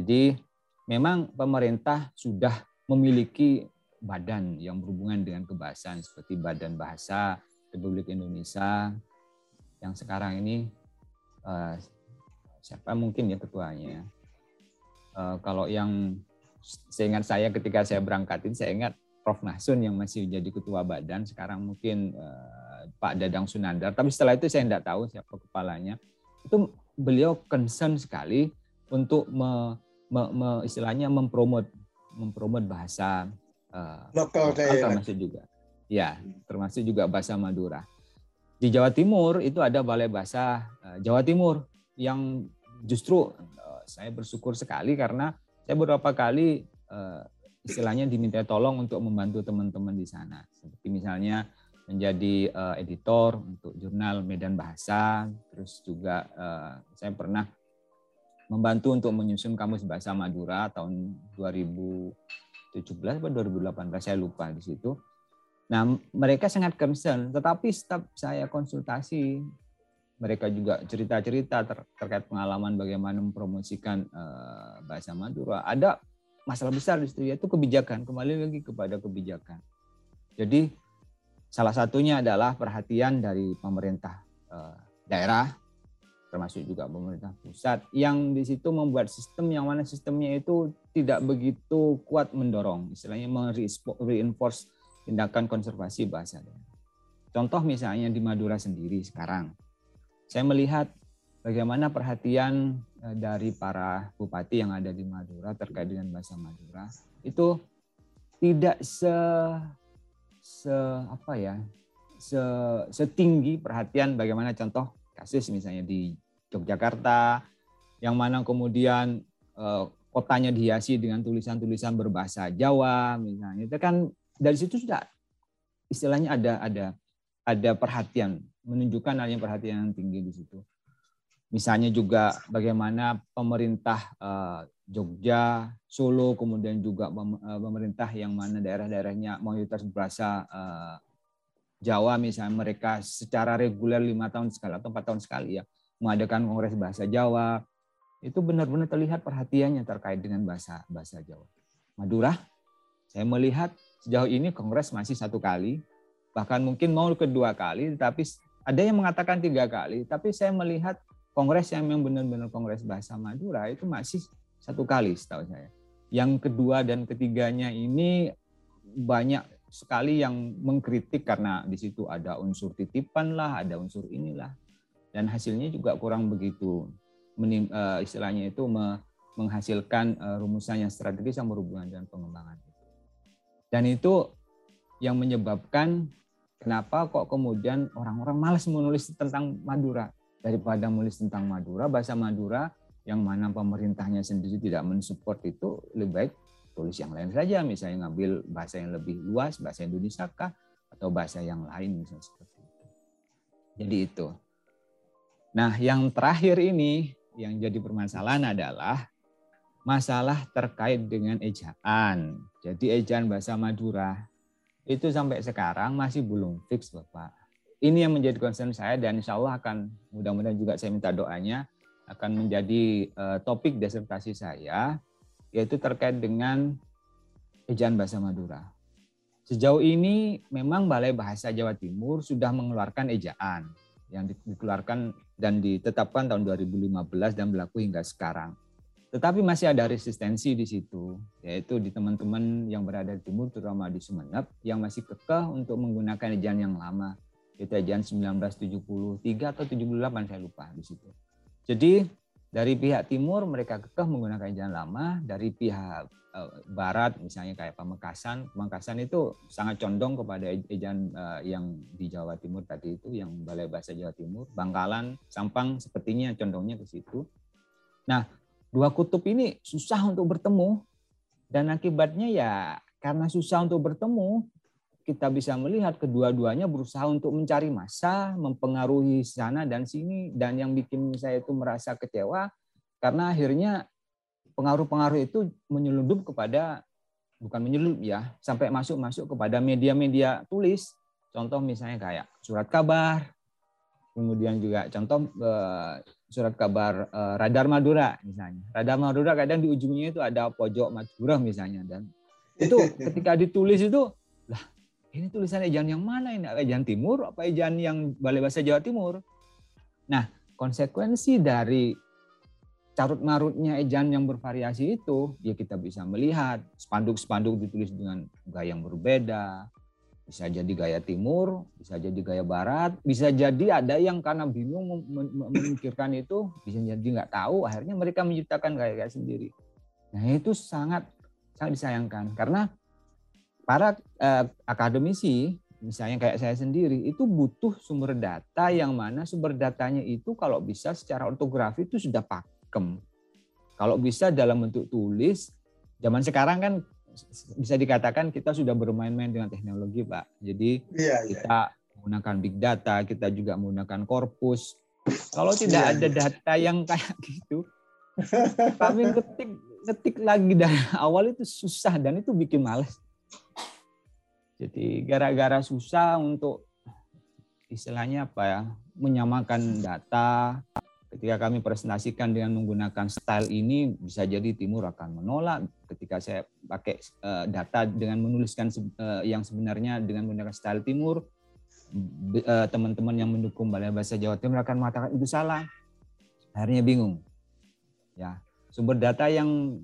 Jadi memang pemerintah sudah memiliki badan yang berhubungan dengan kebahasaan seperti Badan Bahasa Republik Indonesia yang sekarang ini uh, siapa mungkin ya ketuanya. Kalau yang seingat saya ketika saya berangkatin saya ingat Prof. Nasun yang masih jadi ketua badan sekarang mungkin uh, Pak Dadang Sunandar. Tapi setelah itu saya tidak tahu siapa kepalanya. Itu beliau concern sekali untuk me, me, me, istilahnya mempromot mempromot bahasa uh, lokal termasuk juga. Ya termasuk juga bahasa Madura. Di Jawa Timur itu ada balai bahasa uh, Jawa Timur yang justru uh, saya bersyukur sekali karena saya beberapa kali uh, istilahnya diminta tolong untuk membantu teman-teman di sana. Seperti misalnya menjadi uh, editor untuk jurnal Medan Bahasa. Terus juga uh, saya pernah membantu untuk menyusun kamus bahasa Madura tahun 2017 atau 2018 saya lupa di situ. Nah, mereka sangat concern, tetapi setiap saya konsultasi mereka juga cerita-cerita ter terkait pengalaman bagaimana mempromosikan uh, bahasa Madura. Ada masalah besar di situ yaitu kebijakan, kembali lagi kepada kebijakan. Jadi salah satunya adalah perhatian dari pemerintah uh, daerah termasuk juga pemerintah pusat yang di situ membuat sistem yang mana sistemnya itu tidak begitu kuat mendorong istilahnya reinforce tindakan konservasi bahasa daerah. Contoh misalnya di Madura sendiri sekarang saya melihat bagaimana perhatian e, dari para bupati yang ada di Madura terkait dengan bahasa Madura itu tidak se se apa ya se setinggi perhatian bagaimana contoh kasus misalnya di Yogyakarta yang mana kemudian eh, kotanya dihiasi dengan tulisan-tulisan berbahasa Jawa misalnya. Itu kan dari situ sudah istilahnya ada ada ada perhatian menunjukkan adanya perhatian yang tinggi di situ. Misalnya juga bagaimana pemerintah eh, Jogja, Solo, kemudian juga eh, pemerintah yang mana daerah-daerahnya mayoritas berbahasa Jawa misalnya mereka secara reguler lima tahun sekali atau empat tahun sekali ya mengadakan kongres bahasa Jawa itu benar-benar terlihat perhatiannya terkait dengan bahasa bahasa Jawa. Madura, saya melihat sejauh ini kongres masih satu kali, bahkan mungkin mau kedua kali, tapi ada yang mengatakan tiga kali, tapi saya melihat kongres yang memang benar-benar kongres bahasa Madura itu masih satu kali setahu saya. Yang kedua dan ketiganya ini banyak sekali yang mengkritik karena di situ ada unsur titipan lah, ada unsur inilah. Dan hasilnya juga kurang begitu menim, uh, istilahnya itu me, menghasilkan uh, rumusan yang strategis yang berhubungan dengan pengembangan. Dan itu yang menyebabkan kenapa kok kemudian orang-orang malas menulis tentang Madura daripada menulis tentang Madura, bahasa Madura yang mana pemerintahnya sendiri tidak mensupport itu lebih baik tulis yang lain saja, misalnya ngambil bahasa yang lebih luas, bahasa Indonesia kah, atau bahasa yang lain misalnya seperti itu. Jadi itu. Nah, yang terakhir ini yang jadi permasalahan adalah masalah terkait dengan ejaan. Jadi ejaan bahasa Madura itu sampai sekarang masih belum fix, Bapak. Ini yang menjadi concern saya dan insya Allah akan mudah-mudahan juga saya minta doanya akan menjadi uh, topik disertasi saya yaitu terkait dengan ejaan bahasa Madura. Sejauh ini memang Balai Bahasa Jawa Timur sudah mengeluarkan ejaan yang dikeluarkan dan ditetapkan tahun 2015 dan berlaku hingga sekarang. Tetapi masih ada resistensi di situ, yaitu di teman-teman yang berada di timur, terutama di Sumeneb, yang masih kekeh untuk menggunakan ejaan yang lama, yaitu ejaan 1973 atau 78 saya lupa di situ. Jadi dari pihak timur mereka kekeh menggunakan jalan lama, dari pihak eh, barat misalnya kayak Pamekasan, Pamekasan itu sangat condong kepada ejaan eh, yang di Jawa Timur tadi itu yang Balai Bahasa Jawa Timur, Bangkalan, Sampang sepertinya condongnya ke situ. Nah, dua kutub ini susah untuk bertemu dan akibatnya ya karena susah untuk bertemu, kita bisa melihat kedua-duanya berusaha untuk mencari masa, mempengaruhi sana dan sini, dan yang bikin saya itu merasa kecewa karena akhirnya pengaruh-pengaruh itu menyelundup kepada bukan menyelundup ya, sampai masuk-masuk kepada media-media tulis. Contoh misalnya kayak surat kabar, kemudian juga contoh eh, surat kabar eh, Radar Madura misalnya. Radar Madura kadang di ujungnya itu ada pojok Madura misalnya dan itu ketika ditulis itu lah ini tulisan ejaan yang mana ini? Ejaan timur apa ejaan yang Balai Bahasa Jawa Timur? Nah, konsekuensi dari carut marutnya ejaan yang bervariasi itu, ya kita bisa melihat spanduk-spanduk ditulis dengan gaya yang berbeda, Bisa jadi gaya timur, bisa jadi gaya barat, bisa jadi ada yang karena bingung memikirkan itu, bisa jadi nggak tahu, akhirnya mereka menciptakan gaya-gaya sendiri. Nah itu sangat sangat disayangkan karena para eh, akademisi, misalnya kayak saya sendiri, itu butuh sumber data yang mana sumber datanya itu kalau bisa secara ortografi itu sudah pakem. Kalau bisa dalam bentuk tulis, zaman sekarang kan bisa dikatakan kita sudah bermain-main dengan teknologi, Pak. Jadi ya, kita menggunakan big data, kita juga menggunakan korpus. Kalau tidak ya, ada iya. data yang kayak gitu, kami ketik ketik lagi dari awal itu susah dan itu bikin males. Jadi gara-gara susah untuk istilahnya apa ya menyamakan data, ketika kami presentasikan dengan menggunakan style ini bisa jadi timur akan menolak ketika saya pakai uh, data dengan menuliskan uh, yang sebenarnya dengan menggunakan style timur uh, teman-teman yang mendukung balai bahasa Jawa Timur akan mengatakan itu salah. Akhirnya bingung. Ya sumber data yang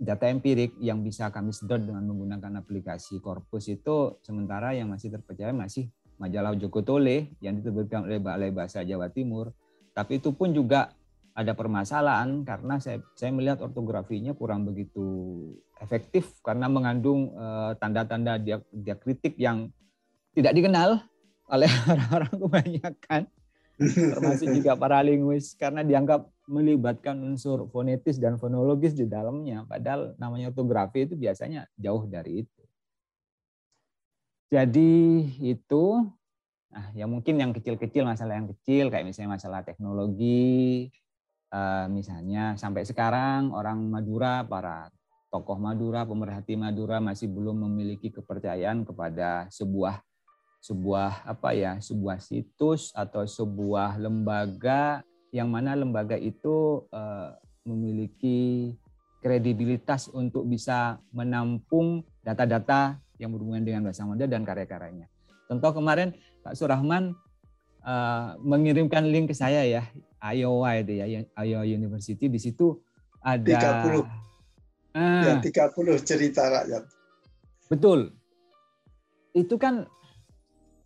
data empirik yang bisa kami sedot dengan menggunakan aplikasi korpus itu sementara yang masih terpercaya masih majalah Joko Tole yang diterbitkan oleh Balai Bahasa Jawa Timur. Tapi itu pun juga ada permasalahan karena saya saya melihat ortografinya kurang begitu efektif karena mengandung eh, tanda-tanda dia diakritik yang tidak dikenal oleh orang-orang kebanyakan termasuk juga para linguis karena dianggap melibatkan unsur fonetis dan fonologis di dalamnya padahal namanya ortografi itu biasanya jauh dari itu. Jadi itu Nah, ya mungkin yang kecil-kecil masalah yang kecil kayak misalnya masalah teknologi, eh, misalnya sampai sekarang orang Madura, para tokoh Madura, pemerhati Madura masih belum memiliki kepercayaan kepada sebuah sebuah apa ya, sebuah situs atau sebuah lembaga yang mana lembaga itu eh, memiliki kredibilitas untuk bisa menampung data-data yang berhubungan dengan bahasa Manda dan karya-karyanya. Contoh kemarin Pak Surahman uh, mengirimkan link ke saya ya, Iowa itu ya, Iowa University di situ ada 30 uh, ya 30 cerita rakyat. Betul. Itu kan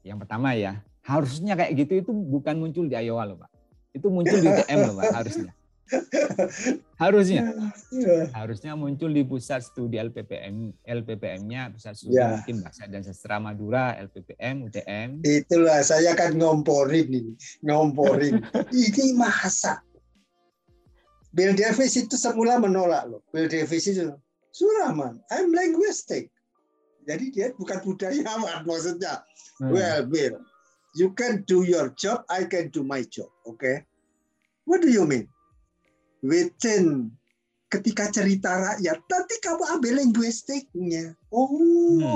yang pertama ya, harusnya kayak gitu itu bukan muncul di Iowa loh, Pak. Itu muncul di UTM loh, Pak, harusnya harusnya iya. harusnya muncul di pusat studi LPPM LPPM-nya pusat studi ya. mungkin bahasa dan sastra Madura LPPM UTM itulah saya kan ngomporin ini ngomporin ini masa Bill Davis itu semula menolak loh Bill Davis itu Suraman I'm linguistic jadi dia bukan budayawan maksudnya hmm. well Bill you can do your job I can do my job oke okay? what do you mean within ketika cerita rakyat nanti kamu ambil linguistiknya oh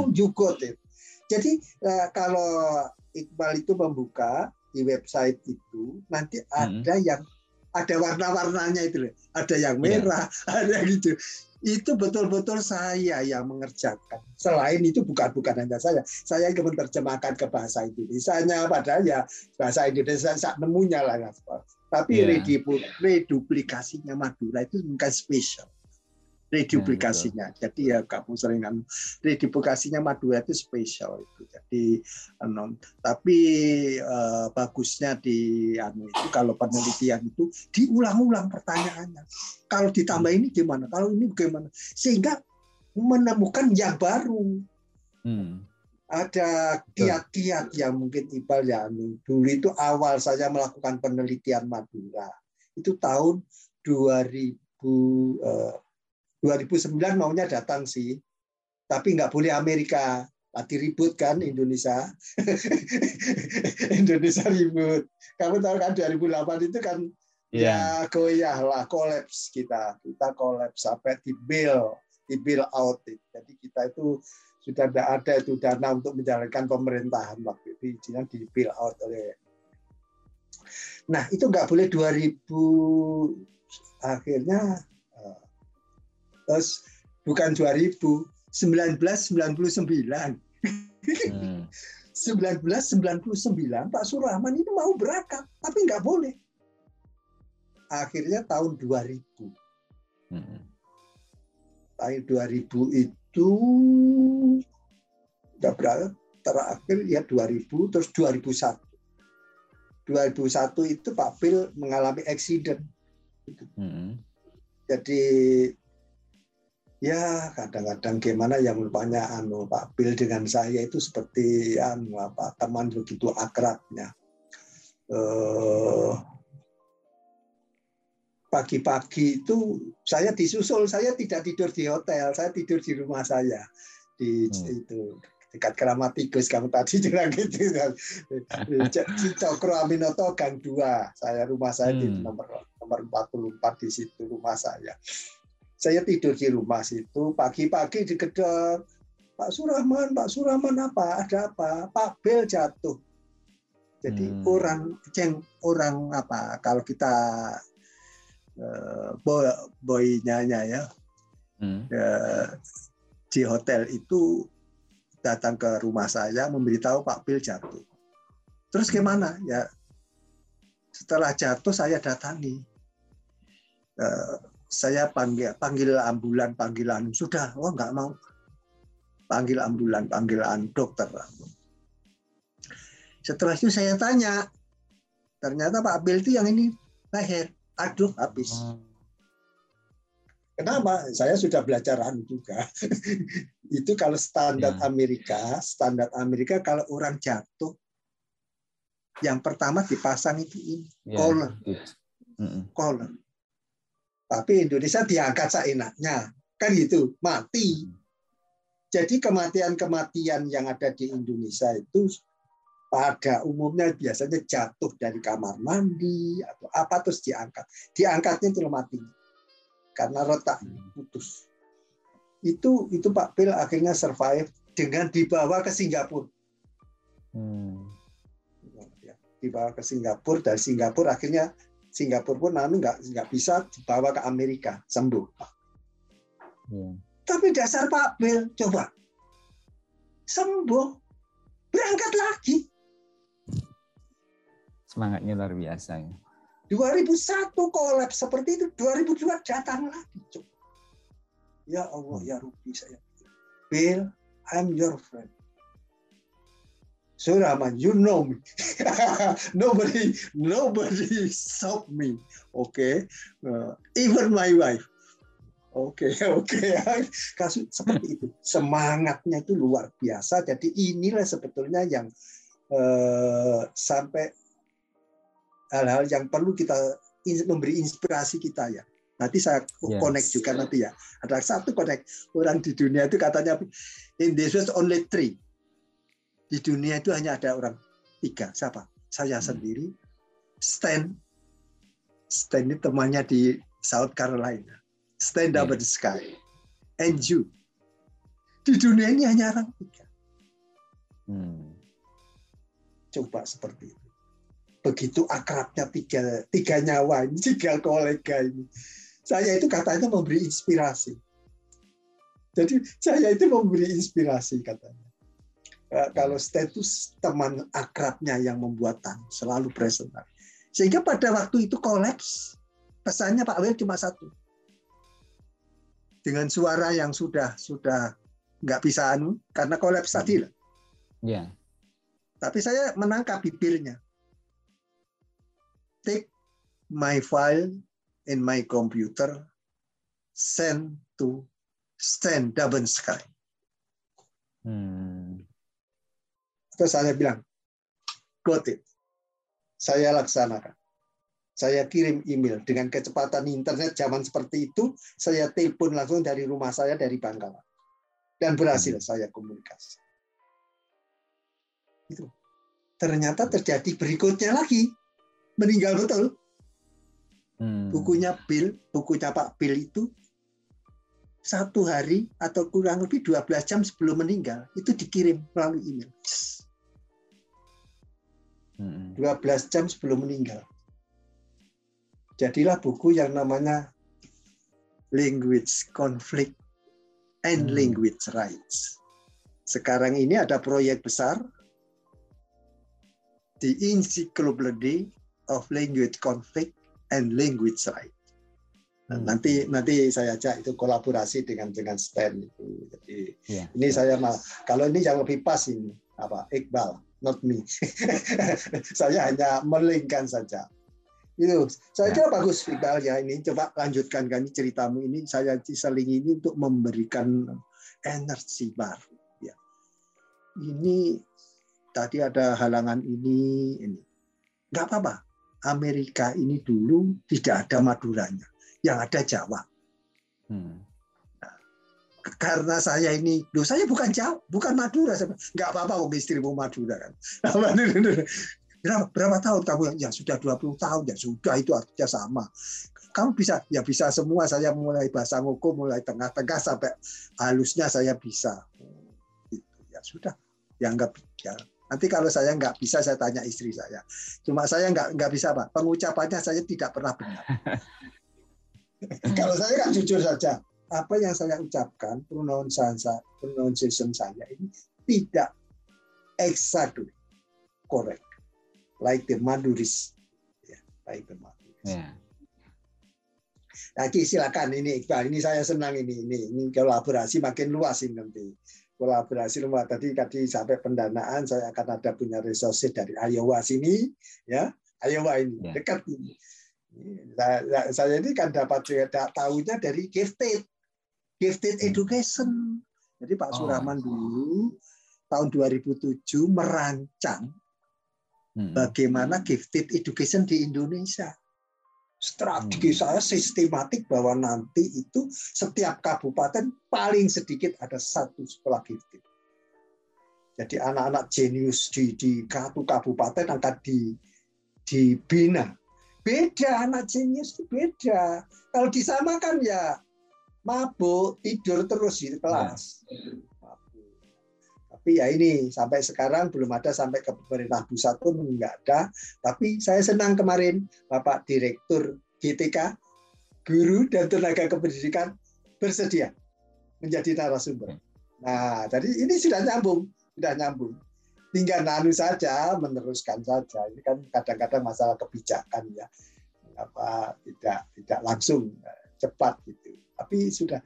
hmm. got it jadi uh, kalau Iqbal itu membuka di website itu nanti hmm. ada yang ada warna-warnanya itu ada yang iya. merah yeah. ada gitu itu betul-betul saya yang mengerjakan. Selain itu bukan bukan hanya saya, saya yang menerjemahkan ke bahasa Indonesia. Padahal ya bahasa Indonesia saat nemunya lah. Tapi yeah. reduplikasinya Madura itu bukan spesial. Reduplikasinya. Yeah, Jadi ya kamu sering kan reduplikasinya Madura itu spesial itu. Jadi um, tapi uh, bagusnya di anu itu kalau penelitian itu diulang-ulang pertanyaannya. Kalau ditambah ini gimana? Kalau ini bagaimana? Sehingga menemukan yang baru. Hmm ada kiat-kiat yang mungkin Iqbal ya dulu itu awal saya melakukan penelitian Madura. Itu tahun 2000 eh, 2009 maunya datang sih. Tapi nggak boleh Amerika. Lagi ribut kan Indonesia. Indonesia ribut. Kamu tahu kan 2008 itu kan yeah. ya goyah lah kolaps kita. Kita kolaps sampai di bill di bill out. Jadi kita itu sudah tidak ada itu dana untuk menjalankan pemerintahan waktu itu izinnya di bill out oleh nah itu nggak boleh 2000 akhirnya eh, terus bukan 2000 1999 hmm. 1999 Pak Surahman itu mau berangkat tapi nggak boleh akhirnya tahun 2000 hmm. tahun 2000 itu itu nggak berapa terakhir ya 2000 terus 2001. 2001 itu Pak Bil mengalami accident. Hmm. Jadi ya kadang-kadang gimana yang rupanya anu Pak Bil dengan saya itu seperti anu apa teman begitu akrabnya. Eh, pagi-pagi itu saya disusul, saya tidak tidur di hotel, saya tidur di rumah saya. Di hmm. itu dekat keramat tikus kamu tadi bilang gitu kan. Cokro Aminoto Gang 2 saya rumah saya hmm. di nomor nomor 44 di situ rumah saya. Saya tidur di rumah situ pagi-pagi di gedung. Pak Surahman Pak Surahman apa? Ada apa? Pak Bel jatuh. Jadi hmm. orang ceng orang apa? Kalau kita uh, boy boynya ya hmm. uh, di hotel itu datang ke rumah saya memberitahu Pak Bil jatuh. Terus gimana? Ya setelah jatuh saya datangi. Uh, saya panggil panggil ambulan panggilan sudah oh nggak mau panggil ambulan panggilan dokter setelah itu saya tanya ternyata Pak Bil itu yang ini leher aduh habis hmm. Kenapa? Saya sudah belajar anu juga. itu kalau standar ya. Amerika, standar Amerika kalau orang jatuh, yang pertama dipasang itu ini ya. collar, collar. Tapi Indonesia diangkat seenaknya, kan gitu, mati. Jadi kematian-kematian yang ada di Indonesia itu pada umumnya biasanya jatuh dari kamar mandi atau apa terus diangkat. Diangkatnya itu mati karena retak putus. Itu itu Pak Pil akhirnya survive dengan dibawa ke Singapura. Hmm. Ya, dibawa ke Singapura dari Singapura akhirnya Singapura pun anu nggak nggak bisa dibawa ke Amerika sembuh. Hmm. Tapi dasar Pak Pil coba sembuh berangkat lagi. Semangatnya luar biasa ya. 2001 kolaps seperti itu, 2002 datang lagi. Cuk. Ya Allah, ya Rupi saya. Bill, I'm your friend. Suraman, you know me. nobody, nobody stop me. Oke, okay? uh, even my wife. Oke, okay, oke. Okay. Kasus seperti itu. Semangatnya itu luar biasa. Jadi inilah sebetulnya yang uh, sampai hal-hal yang perlu kita memberi inspirasi kita ya. Nanti saya yes. connect juga nanti ya. Ada satu connect orang di dunia itu katanya in this was only three. Di dunia itu hanya ada orang tiga. Siapa? Saya hmm. sendiri, Stan. Stan ini temannya di South Carolina. Stand up yeah. the sky. And you. Di dunia ini hanya orang tiga. Hmm. Coba seperti itu begitu akrabnya tiga, tiga nyawa ini, tiga kolega ini. Saya itu katanya memberi inspirasi. Jadi saya itu memberi inspirasi katanya. Eh, kalau status teman akrabnya yang membuatan selalu present. Sehingga pada waktu itu kolaps, pesannya Pak Wel cuma satu. Dengan suara yang sudah sudah nggak bisa anu karena kolaps tadi lah. Ya. Tapi saya menangkap bibirnya my file in my computer, send to Stan Double Sky. Hmm. Terus saya bilang, got it. Saya laksanakan. Saya kirim email dengan kecepatan internet zaman seperti itu. Saya telepon langsung dari rumah saya dari Bangkalan. Dan berhasil hmm. saya komunikasi. Itu. Ternyata terjadi berikutnya lagi meninggal betul. Hmm. Bukunya Bill, bukunya Pak Bill itu satu hari atau kurang lebih 12 jam sebelum meninggal itu dikirim melalui email. Hmm. 12 jam sebelum meninggal. Jadilah buku yang namanya Language Conflict and hmm. Language Rights. Sekarang ini ada proyek besar di Encyclopedia of Language Conflict and Language Right. Nah, hmm. Nanti nanti saya ajak itu kolaborasi dengan dengan STEM itu. Jadi yeah. ini saya kalau ini yang lebih pas ini apa Iqbal, not me. saya hanya melingkan saja. Itu saya kira ya. bagus Iqbal ya ini coba lanjutkan kan ceritamu ini saya selingi ini untuk memberikan energi baru ya. Ini tadi ada halangan ini ini. Enggak apa-apa. Amerika ini dulu tidak ada Maduranya, yang ada Jawa. Hmm karena saya ini, loh saya bukan jauh, bukan Madura, nggak apa-apa kok istrimu Madura kan. berapa, berapa tahun kamu? Ya sudah 20 tahun, ya sudah itu artinya sama. Kamu bisa, ya bisa semua. Saya mulai bahasa ngoko, mulai tengah-tengah sampai halusnya saya bisa. Itu ya sudah, nggak ya. Nanti kalau saya nggak bisa, saya tanya istri saya. Cuma saya nggak nggak bisa pak. Pengucapannya saya tidak pernah benar. kalau saya nggak jujur saja, apa yang saya ucapkan pronunciation saya ini tidak exactly correct like the Maduris ya like the Maduris yeah. Lagi silakan ini Iqbal ini saya senang ini ini ini kolaborasi makin luas ini nanti kolaborasi luas tadi tadi sampai pendanaan saya akan ada punya resource dari Iowa sini ya Iowa ini yeah. dekat ini saya, saya ini kan dapat tahunya dari gifted gifted hmm. education. Jadi Pak oh. Surahman dulu tahun 2007 merancang hmm. bagaimana gifted education di Indonesia. Strategi hmm. saya sistematik bahwa nanti itu setiap kabupaten paling sedikit ada satu sekolah gifted. Jadi anak-anak jenius di, di satu kabupaten akan di, dibina. Beda anak jenius itu beda. Kalau disamakan ya mabuk, tidur terus di kelas. Tapi ya ini sampai sekarang belum ada sampai ke pemerintah pusat pun enggak ada. Tapi saya senang kemarin Bapak Direktur GTK, guru dan tenaga kependidikan bersedia menjadi narasumber. Nah, jadi ini sudah nyambung, sudah nyambung. Tinggal nanu saja, meneruskan saja. Ini kan kadang-kadang masalah kebijakan ya, apa tidak tidak langsung cepat gitu. Tapi sudah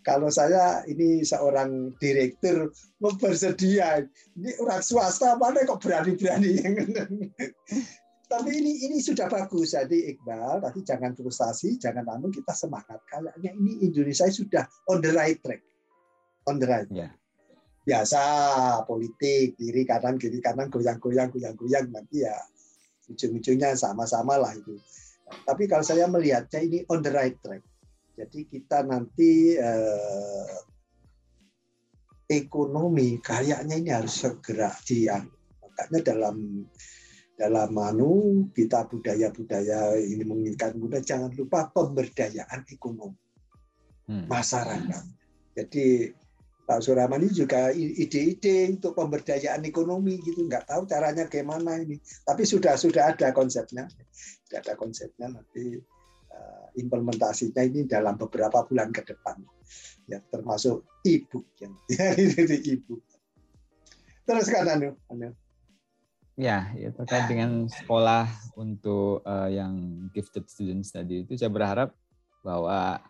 kalau saya ini seorang direktur bersedia, ini orang swasta mana kok berani-berani? Tapi ini ini sudah bagus. Jadi Iqbal tapi jangan frustasi jangan anu kita semangat. Kayaknya ini Indonesia sudah on the right track. On the right. Yeah. biasa politik kiri kanan kiri kanan goyang-goyang goyang-goyang nanti ya ujung-ujungnya sama-sama lah itu. Tapi kalau saya melihatnya ini on the right track jadi kita nanti eh, ekonomi kayaknya ini harus segera dian. Makanya dalam dalam manu kita budaya-budaya ini menginginkan muda jangan lupa pemberdayaan ekonomi hmm. masyarakat. Jadi Pak Surahman ini juga ide-ide untuk pemberdayaan ekonomi gitu nggak tahu caranya gimana ini tapi sudah sudah ada konsepnya sudah ada konsepnya nanti implementasinya ini dalam beberapa bulan ke depan. Ya termasuk ibu yang ya ibu terus kan anu, anu. ya ya terkait dengan sekolah untuk uh, yang gifted students tadi itu saya berharap bahwa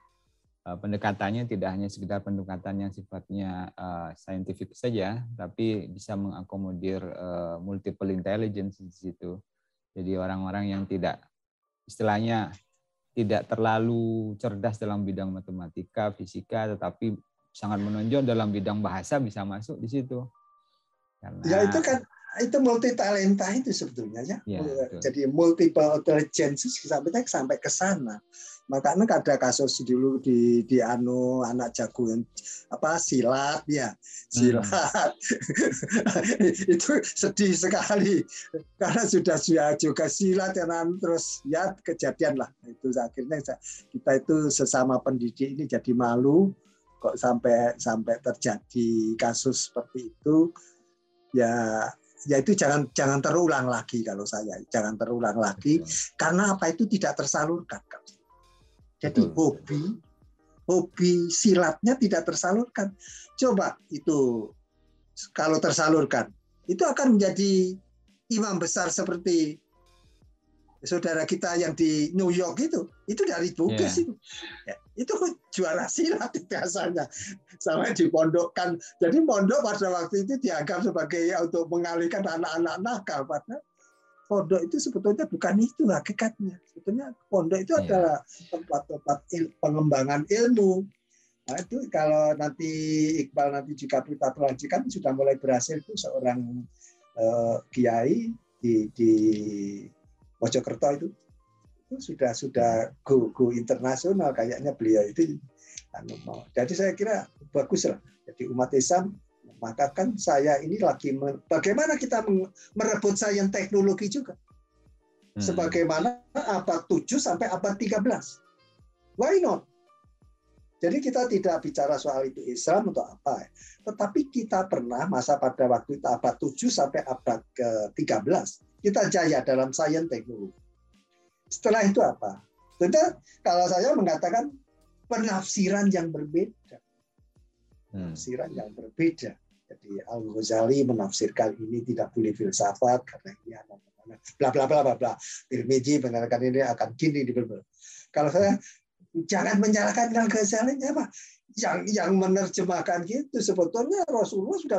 uh, pendekatannya tidak hanya sekedar pendekatan yang sifatnya uh, scientific saja tapi bisa mengakomodir uh, multiple intelligence di situ. Jadi orang-orang yang tidak istilahnya tidak terlalu cerdas dalam bidang matematika, fisika, tetapi sangat menonjol dalam bidang bahasa bisa masuk di situ. Karena, ya itu kan itu multi talenta itu sebetulnya ya. ya Jadi multiple intelligence sampai sampai ke sana. Makanya ada kasus dulu di di anu anak jago yang apa silat ya. Silat. Hmm. itu sedih sekali. Karena sudah sudah juga silat ya terus ya kejadian lah. Itu akhirnya kita itu sesama pendidik ini jadi malu. Kok sampai sampai terjadi kasus seperti itu? Ya ya itu jangan jangan terulang lagi kalau saya. Jangan terulang lagi. Karena apa? Itu tidak tersalurkan jadi Betul. hobi hobi silatnya tidak tersalurkan. Coba itu kalau tersalurkan, itu akan menjadi imam besar seperti saudara kita yang di New York itu itu dari Bugis yeah. itu ya, itu juara silat biasanya sampai dipondokkan jadi pondok pada waktu itu dianggap sebagai ya, untuk mengalihkan anak-anak nakal pada pondok itu sebetulnya bukan itu hakikatnya sebetulnya pondok itu yeah. adalah tempat-tempat il, pengembangan ilmu nah itu kalau nanti Iqbal nanti jika kita perhatikan sudah mulai berhasil itu seorang uh, kiai di, di Mojokerto itu itu sudah sudah go go internasional kayaknya beliau itu anu mau. Jadi saya kira bagus lah. Jadi umat Islam maka kan saya ini lagi bagaimana kita merebut sains teknologi juga. Hmm. Sebagaimana abad 7 sampai abad 13. Why not? Jadi kita tidak bicara soal itu Islam untuk apa. Tetapi kita pernah masa pada waktu itu abad 7 sampai abad ke-13 kita jaya dalam sains teknologi. Setelah itu apa? Tentu kalau saya mengatakan penafsiran yang berbeda. Hmm. Penafsiran yang berbeda. Jadi Al Ghazali menafsirkan ini tidak boleh filsafat karena ini bla bla bla bla bla. Tirmidzi menyatakan ini akan gini di Kalau saya jangan menyalahkan Al Ghazali apa? Yang yang menerjemahkan gitu sebetulnya Rasulullah sudah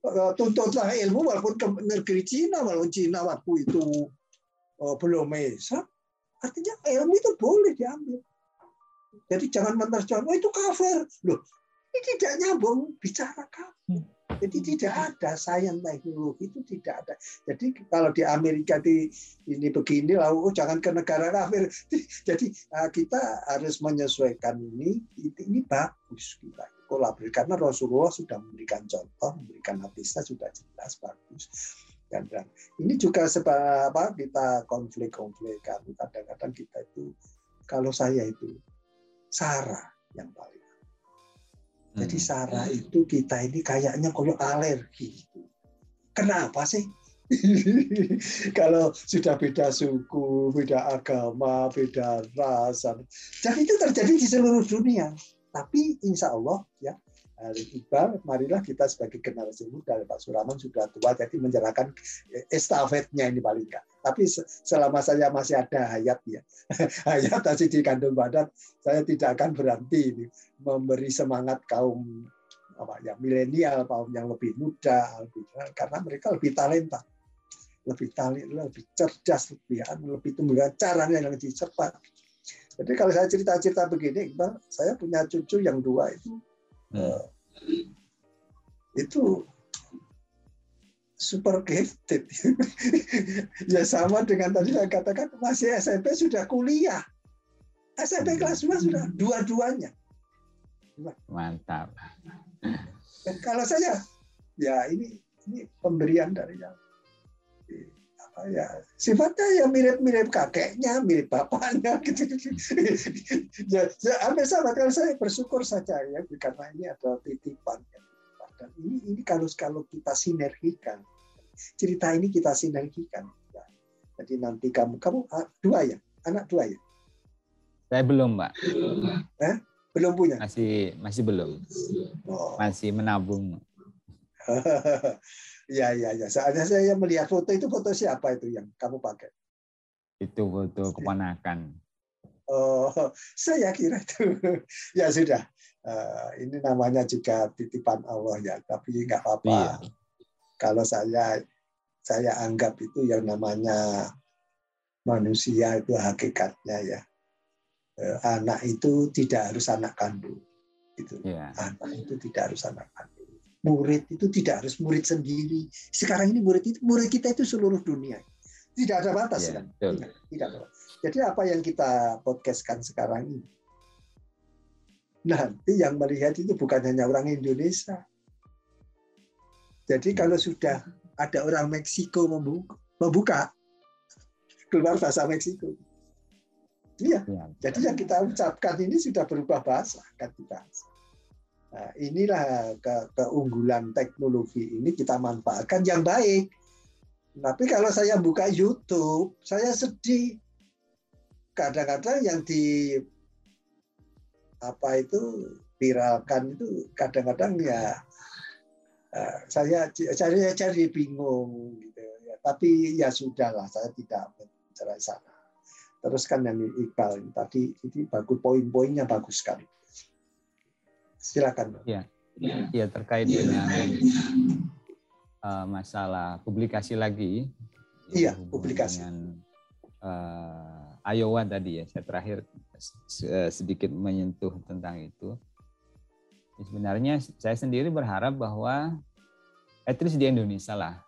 Eh, tuntutlah ilmu walaupun ke negeri Cina walaupun Cina waktu itu uh, belum Islam artinya ilmu itu boleh diambil jadi jangan menerjemahkan oh itu kafir loh ini tidak nyambung bicara kafir jadi tidak ada sains teknologi itu tidak ada. Jadi kalau di Amerika di ini begini lalu oh, jangan ke negara kafir. Jadi eh, kita harus menyesuaikan ini. Ini bagus kita kolaborasi karena Rasulullah sudah memberikan contoh, memberikan hadisnya sudah jelas bagus. Dan, dan ini juga sebab apa kita konflik-konflik kan kadang-kadang kita itu kalau saya itu Sarah yang paling. Jadi hmm. Sarah itu kita ini kayaknya kalau alergi. Kenapa sih? kalau sudah beda suku, beda agama, beda ras, dan itu terjadi di seluruh dunia. Tapi insya Allah ya Iqbal, marilah kita sebagai generasi muda, Pak Suraman sudah tua, jadi menyerahkan estafetnya ini paling enggak. Tapi selama saya masih ada hayat ya, hayat masih di kandung badan, saya tidak akan berhenti memberi semangat kaum apa ya milenial, kaum yang lebih muda, karena mereka lebih talenta, lebih talent, lebih cerdas, lebih anu, lebih tumbuh caranya yang lebih cepat. Jadi kalau saya cerita-cerita begini, saya punya cucu yang dua itu uh, itu super gifted. ya sama dengan tadi saya katakan masih SMP sudah kuliah. SMP hmm. kelas 2 sudah dua-duanya. Mantap. Dan kalau saya ya ini ini pemberian dari yang ya sifatnya ya mirip-mirip kakeknya, mirip bapaknya gitu. ya, ya hampir sama kalau saya bersyukur saja ya karena ini adalah titipan. Dan ini ini kalau kalau kita sinergikan cerita ini kita sinergikan. Ya. Jadi nanti kamu kamu ah, dua ya anak dua ya. Saya belum mbak. Eh? Belum punya. Masih masih belum. Oh. Masih menabung. Iya, iya, iya. Soalnya saya melihat foto itu foto siapa itu yang kamu pakai? Itu foto keponakan. Oh, saya kira itu. ya sudah. Uh, ini namanya juga titipan Allah ya, tapi nggak apa-apa. Iya. Kalau saya saya anggap itu yang namanya manusia itu hakikatnya ya. Uh, anak itu tidak harus anak kandung. Gitu. Yeah. Anak itu tidak harus anak kandung murid itu tidak harus murid sendiri. Sekarang ini murid itu murid kita itu seluruh dunia. Tidak ada batas yeah, kan? Tidak, tidak ada. Jadi apa yang kita podcastkan sekarang ini nanti yang melihat itu bukan hanya orang Indonesia. Jadi kalau sudah ada orang Meksiko membuka, membuka keluar bahasa Meksiko. Iya. Ya, Jadi yang kita ucapkan ini sudah berubah bahasa kan kita. Nah, inilah ke keunggulan teknologi ini kita manfaatkan yang baik. Tapi kalau saya buka YouTube, saya sedih. Kadang-kadang yang di apa itu viralkan itu kadang-kadang ya uh, saya saya cari bingung gitu ya. Tapi ya sudahlah, saya tidak bicara sana. Terus kan yang Iqbal tadi ini bagus poin-poinnya bagus sekali. Silakan. Ya, ya terkait dengan uh, masalah publikasi lagi. Iya, publikasi. Dengan uh, Iowa tadi ya, saya terakhir sedikit menyentuh tentang itu. Sebenarnya saya sendiri berharap bahwa at least di Indonesia lah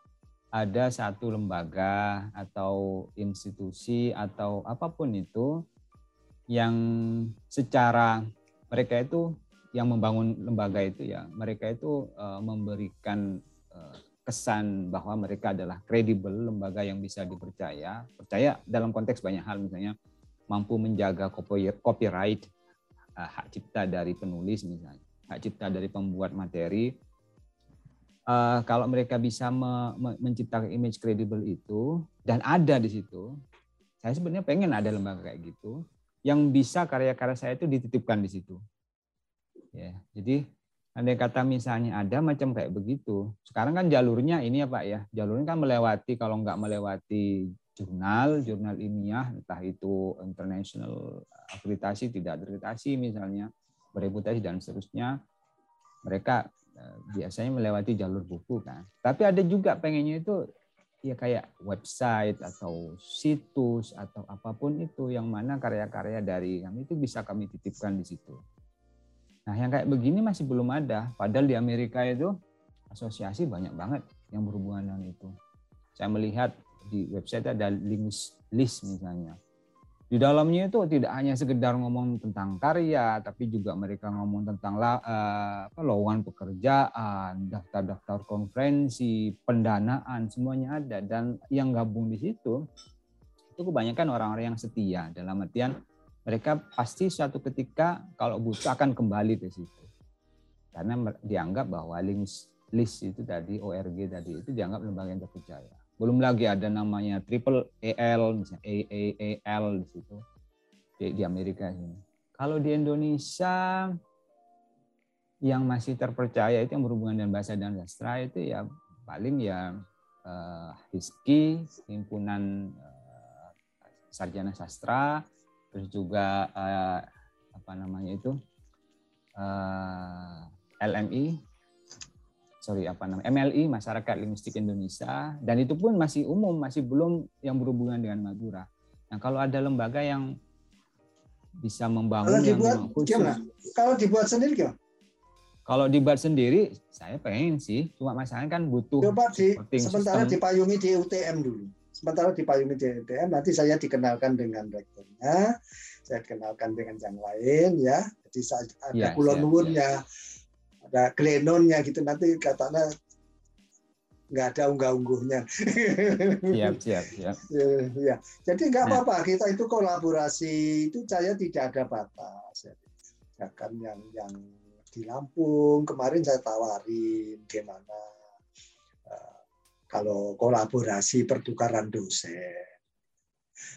ada satu lembaga atau institusi atau apa pun itu yang secara mereka itu yang membangun lembaga itu ya mereka itu uh, memberikan uh, kesan bahwa mereka adalah kredibel lembaga yang bisa dipercaya percaya dalam konteks banyak hal misalnya mampu menjaga copyright uh, hak cipta dari penulis misalnya hak cipta dari pembuat materi. Uh, kalau mereka bisa me, me, menciptakan image kredibel itu dan ada di situ saya sebenarnya pengen ada lembaga kayak gitu yang bisa karya-karya saya itu dititipkan di situ Ya, jadi andai kata misalnya ada macam kayak begitu. Sekarang kan jalurnya ini ya Pak ya, jalurnya kan melewati kalau nggak melewati jurnal, jurnal ilmiah, entah itu international akreditasi, tidak akreditasi misalnya, bereputasi dan seterusnya, mereka eh, biasanya melewati jalur buku kan. Tapi ada juga pengennya itu ya kayak website atau situs atau apa pun itu yang mana karya-karya dari kami itu bisa kami titipkan di situ. Nah, yang kayak begini masih belum ada. Padahal di Amerika itu asosiasi banyak banget yang berhubungan dengan itu. Saya melihat di website ada links list misalnya. Di dalamnya itu tidak hanya sekedar ngomong tentang karya, tapi juga mereka ngomong tentang uh, lowongan pekerjaan, daftar-daftar konferensi, pendanaan, semuanya ada. Dan yang gabung di situ itu kebanyakan orang-orang yang setia. Dalam artian mereka pasti suatu ketika kalau butuh akan kembali ke situ. Karena dianggap bahwa list, list itu tadi, ORG tadi, itu dianggap lembaga yang terpercaya. Belum lagi ada namanya triple AL, misalnya AAAL di situ, di, di Amerika ini. Kalau di Indonesia, yang masih terpercaya itu yang berhubungan dengan bahasa dan sastra itu ya paling ya uh, HISKI, himpunan uh, sarjana sastra, terus juga uh, apa namanya itu uh, eh, LMI sorry apa namanya MLI Masyarakat Linguistik Indonesia dan itu pun masih umum masih belum yang berhubungan dengan Madura. Nah kalau ada lembaga yang bisa membangun kalau dibuat, yang khusus, gimana? kalau dibuat sendiri gimana? Kalau dibuat sendiri, saya pengen sih. Cuma masalahnya kan butuh. Coba di, sementara sistem. dipayungi di UTM dulu sementara di payung JNTM nanti saya dikenalkan dengan rektornya, saya dikenalkan dengan yang lain ya. Jadi ada ya, kulonwunnya, ya. ada glenonnya gitu nanti katanya nggak ada unggah-ungguhnya. Siap, siap, siap. ya. Jadi nggak nah. apa-apa, kita itu kolaborasi itu saya tidak ada batas. Ya kan yang yang di Lampung kemarin saya tawarin gimana kalau kolaborasi pertukaran dosen.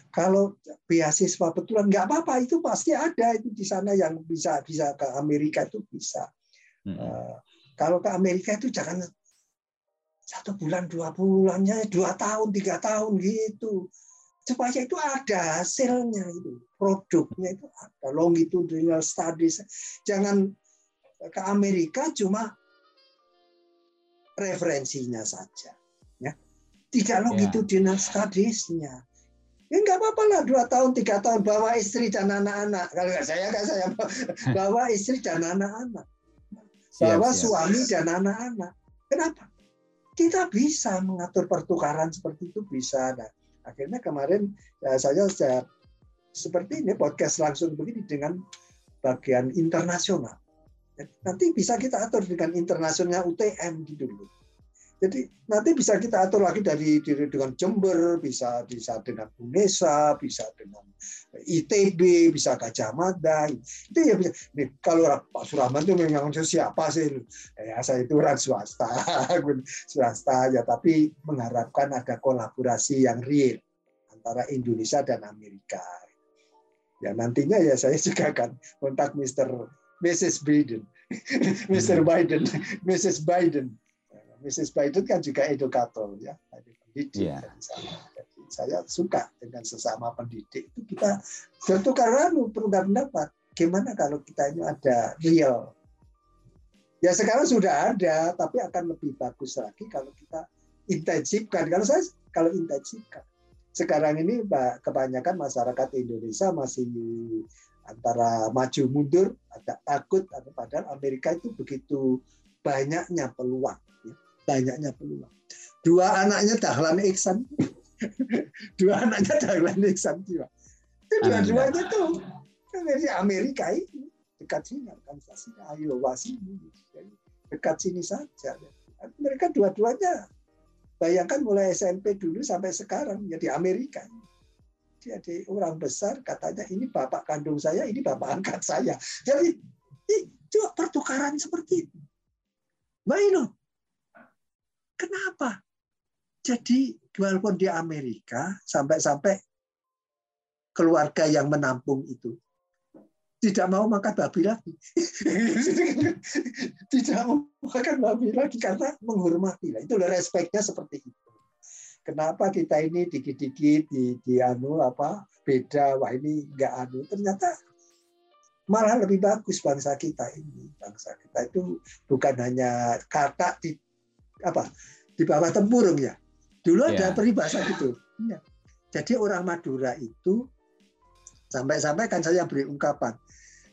Kalau beasiswa betulan nggak apa-apa itu pasti ada itu di sana yang bisa bisa ke Amerika itu bisa. Hmm. Uh, kalau ke Amerika itu jangan satu bulan dua bulannya dua tahun tiga tahun gitu supaya itu ada hasilnya itu produknya itu ada longitudinal studies jangan ke Amerika cuma referensinya saja tidak longitudinal ya. studiesnya. Ya nggak apa-apa lah dua tahun tiga tahun bawa istri dan anak-anak. Kalau nggak saya nggak saya bawa istri dan anak-anak, bawa siap. suami dan anak-anak. Kenapa? Kita bisa mengatur pertukaran seperti itu bisa. Nah, akhirnya kemarin ya, saya, saya seperti ini podcast langsung begini dengan bagian internasional. Nanti bisa kita atur dengan internasionalnya UTM gitu dulu. Jadi nanti bisa kita atur lagi dari diri dengan Jember, bisa bisa dengan UNESA, bisa dengan ITB, bisa Gajah Mada. Itu ya bisa. Nih, kalau Pak Surahman itu memang siapa sih? Ya saya itu orang swasta, swasta ya. Tapi mengharapkan ada kolaborasi yang real antara Indonesia dan Amerika. Ya nantinya ya saya juga akan kontak Mr. Mrs. Biden, Mr. Biden, Mrs. Biden Mrs. Biden kan juga edukator ya, pendidik yeah. Jadi saya suka dengan sesama pendidik itu kita bertukar bertukar pendapat. Gimana kalau kita ini ada real? Ya sekarang sudah ada, tapi akan lebih bagus lagi kalau kita intensifkan. Kalau saya kalau intensifkan. Sekarang ini kebanyakan masyarakat Indonesia masih antara maju mundur, ada takut, ada padahal Amerika itu begitu banyaknya peluang. Banyaknya peluang. Dua anaknya Dahlan Iksan, dua anaknya Dahlan Iksan juga. Itu dua-duanya tuh dari Amerika ini dekat sini sini, Iowa sini, dekat sini saja. Mereka dua-duanya bayangkan mulai SMP dulu sampai sekarang jadi Amerika jadi orang besar katanya ini bapak kandung saya, ini bapak angkat saya. Jadi itu pertukaran seperti itu. Mbak kenapa? Jadi walaupun di Amerika sampai-sampai keluarga yang menampung itu tidak mau makan babi lagi. tidak mau makan babi lagi karena menghormati. Itu respeknya seperti itu kenapa kita ini dikit-dikit di, di anu apa beda wah ini enggak anu ternyata malah lebih bagus bangsa kita ini bangsa kita itu bukan hanya kata apa di bawah tempurung ya dulu yeah. ada peribahasa gitu ya. jadi orang Madura itu sampai-sampai kan saya beri ungkapan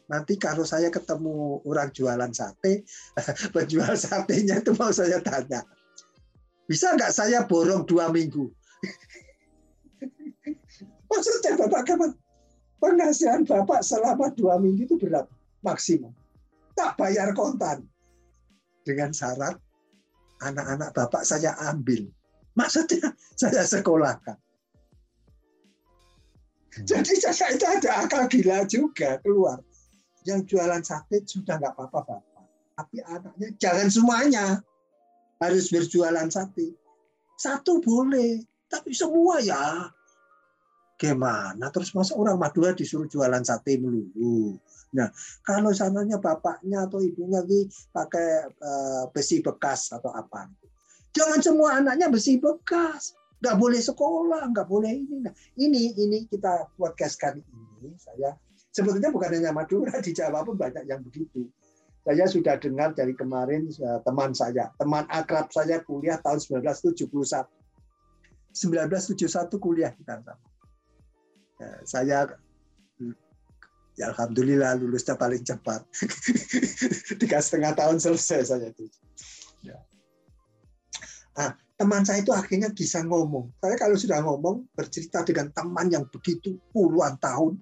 nanti kalau saya ketemu orang jualan sate penjual satenya itu mau saya tanya bisa nggak saya borong dua minggu? Maksudnya Bapak kapan? Penghasilan Bapak selama dua minggu itu berapa? Maksimum. Tak bayar kontan. Dengan syarat anak-anak Bapak saya ambil. Maksudnya saya sekolahkan. Hmm. Jadi saya itu ada akal gila juga keluar. Yang jualan sate sudah nggak apa-apa Bapak. Tapi anaknya jangan semuanya harus berjualan sate. Satu boleh, tapi semua ya. Gimana? Terus masa orang Madura disuruh jualan sate melulu? Nah, kalau sananya bapaknya atau ibunya di pakai uh, besi bekas atau apa. Jangan semua anaknya besi bekas. Nggak boleh sekolah, nggak boleh ini. Nah, ini ini kita podcast kali ini saya sebetulnya bukan hanya Madura di Jawa pun banyak yang begitu saya sudah dengar dari kemarin eh, teman saya, teman akrab saya kuliah tahun 1971. 1971 kuliah kita sama. Ya, saya ya alhamdulillah lulusnya paling cepat. Tiga setengah tahun selesai saya itu. Ya. Nah, teman saya itu akhirnya bisa ngomong. Saya kalau sudah ngomong, bercerita dengan teman yang begitu puluhan tahun,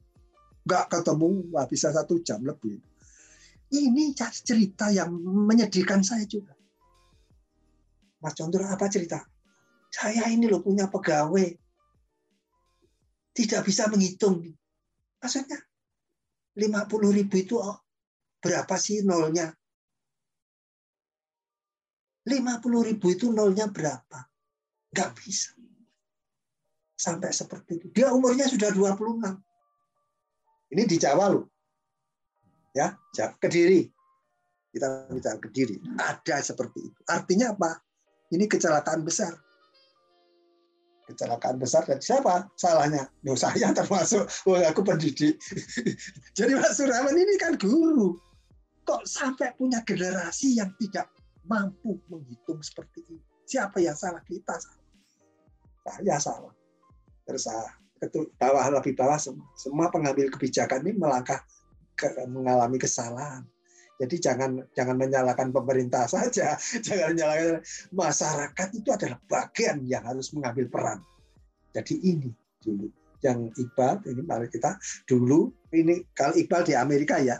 nggak ketemu, nggak bisa satu jam lebih ini cerita yang menyedihkan saya juga. Mas Condro, apa cerita? Saya ini loh punya pegawai. Tidak bisa menghitung. Maksudnya, 50 ribu itu oh, berapa sih nolnya? 50 ribu itu nolnya berapa? Nggak bisa. Sampai seperti itu. Dia umurnya sudah 26. Ini di Jawa loh ya kediri kita bicara kediri ada seperti itu artinya apa ini kecelakaan besar kecelakaan besar dan siapa? Salahnya. No saya termasuk. Oh, aku pendidik. Jadi Mas Surawan ini kan guru. Kok sampai punya generasi yang tidak mampu menghitung seperti ini? Siapa yang salah? Kita salah. Saya salah. Terus bawah lebih bawah semua semua pengambil kebijakan ini melangkah mengalami kesalahan. Jadi jangan jangan menyalahkan pemerintah saja, jangan menyalahkan masyarakat itu adalah bagian yang harus mengambil peran. Jadi ini dulu yang Iqbal ini mari kita dulu ini kalau Iqbal di Amerika ya,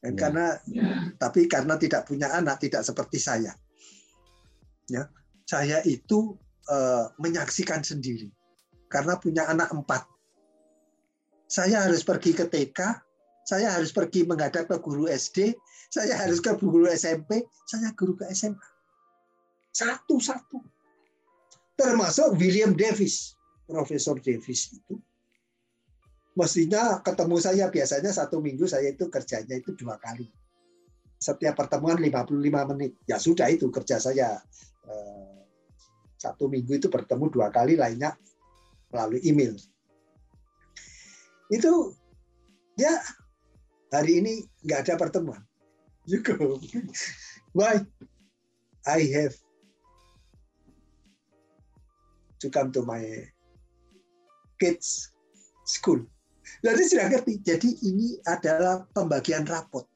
ya. karena ya. tapi karena tidak punya anak tidak seperti saya, ya saya itu uh, menyaksikan sendiri karena punya anak empat. Saya harus pergi ke TK, saya harus pergi menghadap ke guru SD, saya harus ke guru SMP, saya guru ke SMA. Satu-satu. Termasuk William Davis, Profesor Davis itu. Mestinya ketemu saya biasanya satu minggu saya itu kerjanya itu dua kali. Setiap pertemuan 55 menit. Ya sudah itu kerja saya. Eh, satu minggu itu bertemu dua kali, lainnya melalui email. Itu ya hari ini nggak ada pertemuan. You go. Why? I have to come to my kids school. Jadi sudah ngerti. Jadi ini adalah pembagian rapot.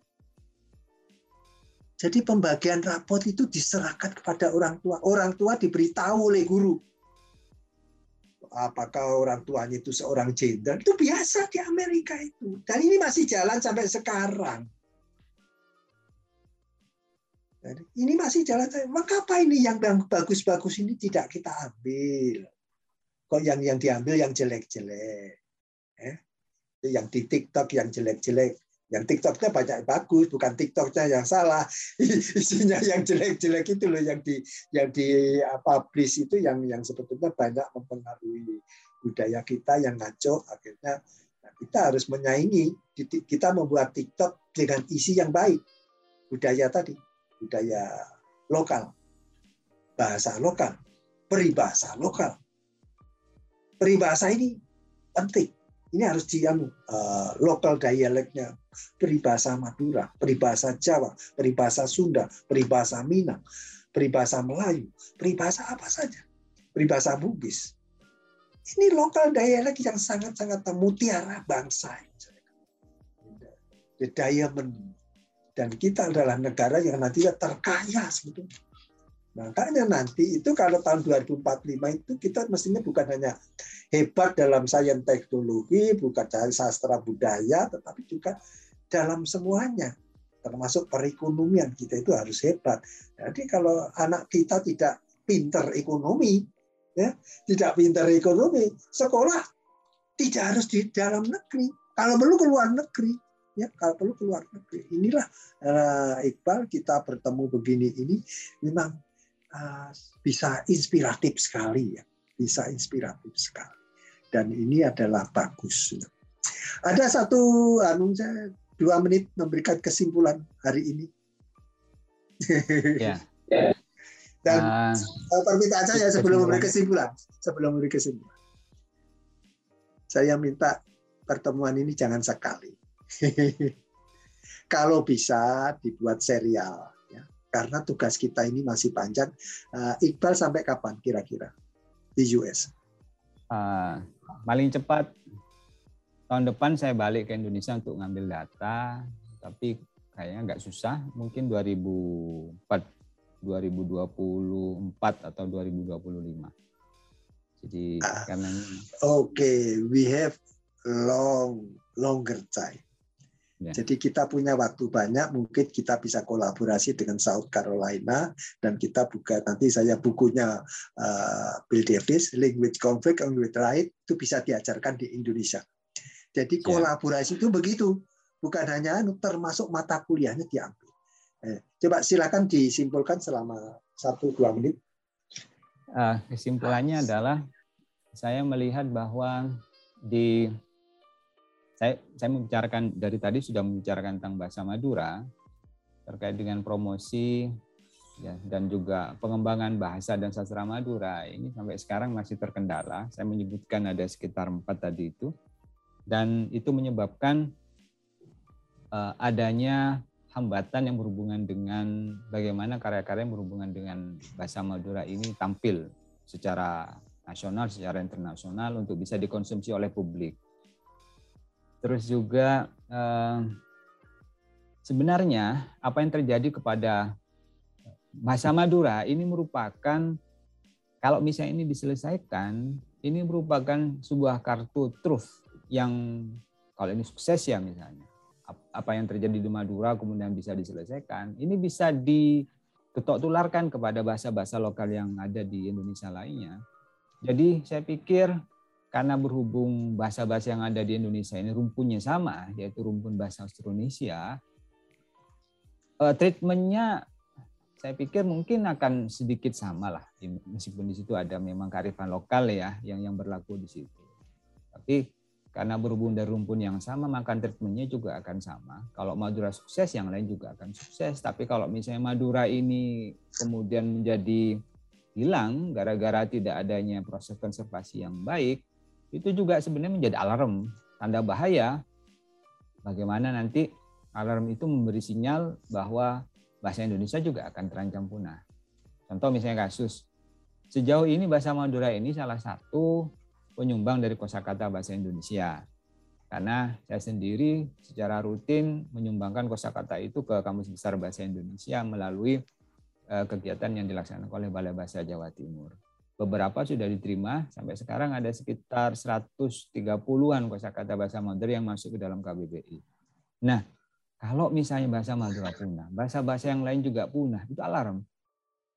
Jadi pembagian rapot itu diserahkan kepada orang tua. Orang tua diberitahu oleh guru. Apakah orang tuanya itu seorang jenderal? Itu biasa di Amerika itu. Dan ini masih jalan sampai sekarang. Jadi ini masih jalan. Maka apa ini yang bagus-bagus ini tidak kita ambil? Kok yang yang diambil yang jelek-jelek? Eh? Yang di TikTok yang jelek-jelek yang TikToknya banyak bagus, bukan TikToknya yang salah. Isinya yang jelek-jelek itu loh yang di yang di publish itu yang yang sebetulnya banyak mempengaruhi budaya kita yang ngaco. Akhirnya nah, kita harus menyaingi. Kita membuat TikTok dengan isi yang baik, budaya tadi, budaya lokal, bahasa lokal, peribahasa lokal. Peribahasa ini penting ini harus di uh, lokal dialeknya peribahasa Madura, peribahasa Jawa, peribahasa Sunda, peribahasa Minang, peribahasa Melayu, peribahasa apa saja, peribahasa Bugis. Ini lokal dialek yang sangat-sangat mutiara bangsa. The diamond. Dan kita adalah negara yang nantinya terkaya sebetulnya. Makanya nanti itu kalau tahun 2045 itu kita mestinya bukan hanya hebat dalam sains teknologi, bukan dalam sastra budaya, tetapi juga dalam semuanya. Termasuk perekonomian kita itu harus hebat. Jadi kalau anak kita tidak pinter ekonomi, ya, tidak pinter ekonomi, sekolah tidak harus di dalam negeri. Kalau perlu keluar negeri, ya kalau perlu keluar negeri. Inilah uh, Iqbal kita bertemu begini ini memang uh, bisa inspiratif sekali ya, bisa inspiratif sekali. Dan ini adalah bagus. Ada satu, anu saya dua menit memberikan kesimpulan hari ini. Ya. Dan uh, permintaan saya sebelum memberi kesimpulan, sebelum memberi kesimpulan, saya minta pertemuan ini jangan sekali. Kalau bisa dibuat serial, karena tugas kita ini masih panjang. Uh, Iqbal sampai kapan kira-kira di US? Uh, paling cepat tahun depan saya balik ke Indonesia untuk ngambil data, tapi kayaknya nggak susah. Mungkin 2004, 2024 atau 2025. Jadi uh, karena Oke, okay. we have long longer time. Ya. Jadi kita punya waktu banyak, mungkin kita bisa kolaborasi dengan South Carolina dan kita buka nanti saya bukunya uh, Bill Davis, Language Conflict and with Right itu bisa diajarkan di Indonesia. Jadi ya. kolaborasi ya. itu begitu, bukan hanya anu, termasuk mata kuliahnya diambil. Eh, coba silakan disimpulkan selama satu dua menit. Uh, kesimpulannya adalah saya melihat bahwa di saya saya membicarakan dari tadi sudah membicarakan tentang bahasa Madura terkait dengan promosi ya dan juga pengembangan bahasa dan sastra Madura ini sampai sekarang masih terkendala. Saya menyebutkan ada sekitar empat tadi itu dan itu menyebabkan uh, adanya hambatan yang berhubungan dengan bagaimana karya-karya yang berhubungan dengan bahasa Madura ini tampil secara nasional, secara internasional untuk bisa dikonsumsi oleh publik. Terus juga eh, sebenarnya apa yang terjadi kepada bahasa Madura ini merupakan kalau misalnya ini diselesaikan, ini merupakan sebuah kartu truth yang kalau ini sukses ya misalnya apa yang terjadi di Madura kemudian bisa diselesaikan, ini bisa diketok tularkan kepada bahasa-bahasa lokal yang ada di Indonesia lainnya. Jadi saya pikir karena berhubung bahasa-bahasa yang ada di Indonesia ini rumpunnya sama, yaitu rumpun bahasa Austronesia, uh, treatmentnya saya pikir mungkin akan sedikit sama lah, meskipun di situ ada memang kearifan lokal ya yang yang berlaku di situ. Tapi karena berhubung dari rumpun yang sama, maka treatmentnya juga akan sama. Kalau Madura sukses, yang lain juga akan sukses. Tapi kalau misalnya Madura ini kemudian menjadi hilang gara-gara tidak adanya proses konservasi yang baik, itu juga sebenarnya menjadi alarm tanda bahaya bagaimana nanti alarm itu memberi sinyal bahwa bahasa Indonesia juga akan terancam punah. Contoh misalnya kasus sejauh ini bahasa Madura ini salah satu penyumbang dari kosakata bahasa Indonesia. Karena saya sendiri secara rutin menyumbangkan kosakata itu ke Kamus Besar Bahasa Indonesia melalui eh, kegiatan yang dilaksanakan oleh Balai Bahasa Jawa Timur. Beberapa sudah diterima, sampai sekarang ada sekitar 130-an kosakata bahasa Madura yang masuk ke dalam KBBI. Nah, kalau misalnya bahasa Madura punah, bahasa-bahasa yang lain juga punah, itu alarm.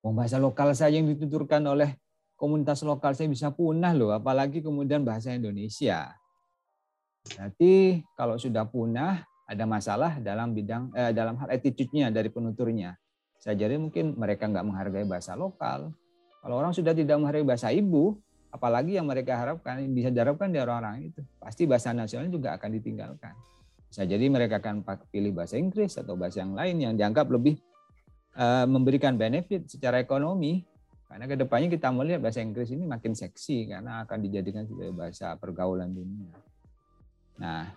Wong bahasa lokal saja yang dituturkan oleh komunitas lokal saya bisa punah loh, apalagi kemudian bahasa Indonesia. Berarti kalau sudah punah, ada masalah dalam bidang eh, dalam hal attitude-nya dari penuturnya. Saya jadi mungkin mereka nggak menghargai bahasa lokal. Kalau orang sudah tidak menghargai bahasa ibu, apalagi yang mereka harapkan bisa diharapkan dari orang-orang itu, pasti bahasa nasional juga akan ditinggalkan. Bisa jadi mereka akan pilih bahasa Inggris atau bahasa yang lain yang dianggap lebih uh, memberikan benefit secara ekonomi. Karena ke depannya kita melihat bahasa Inggris ini makin seksi karena akan dijadikan sebagai bahasa pergaulan dunia. Nah,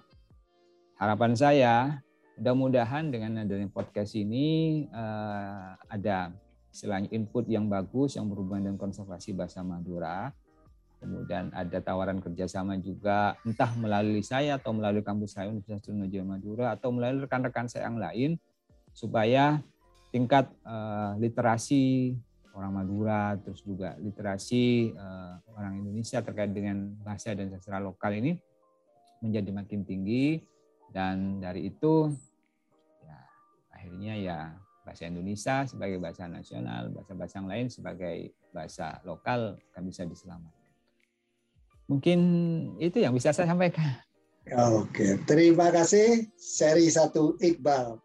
harapan saya mudah-mudahan dengan adanya podcast ini uh, ada selain input yang bagus yang berhubungan dengan konservasi bahasa Madura, kemudian ada tawaran kerjasama juga entah melalui saya atau melalui kampus saya Universitas Trunojoyo Madura atau melalui rekan-rekan saya yang lain supaya tingkat uh, literasi orang Madura terus juga literasi uh, orang Indonesia terkait dengan bahasa dan sastra lokal ini menjadi makin tinggi. Dan dari itu ya akhirnya ya bahasa Indonesia sebagai bahasa nasional, bahasa-bahasa yang lain sebagai bahasa lokal akan bisa diselamatkan. Mungkin itu yang bisa saya sampaikan. Oke, terima kasih seri satu Iqbal.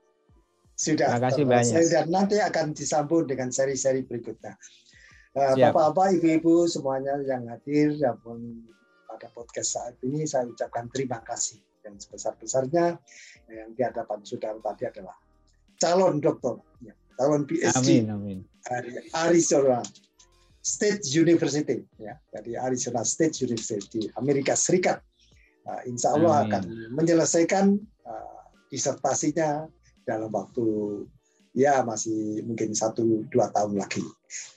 Sudah terima kasih banyak. Dan nanti akan disambung dengan seri-seri berikutnya. Eh, bapak-bapak, ibu-ibu semuanya yang hadir pun pada podcast saat ini saya ucapkan terima kasih dan sebesar-besarnya yang di hadapan saudara tadi adalah calon dokter, ya, calon PhD amin, amin. Arizona State University ya dari Arizona State University Amerika Serikat uh, Insya Allah Amin. akan menyelesaikan uh, disertasinya dalam waktu ya masih mungkin satu dua tahun lagi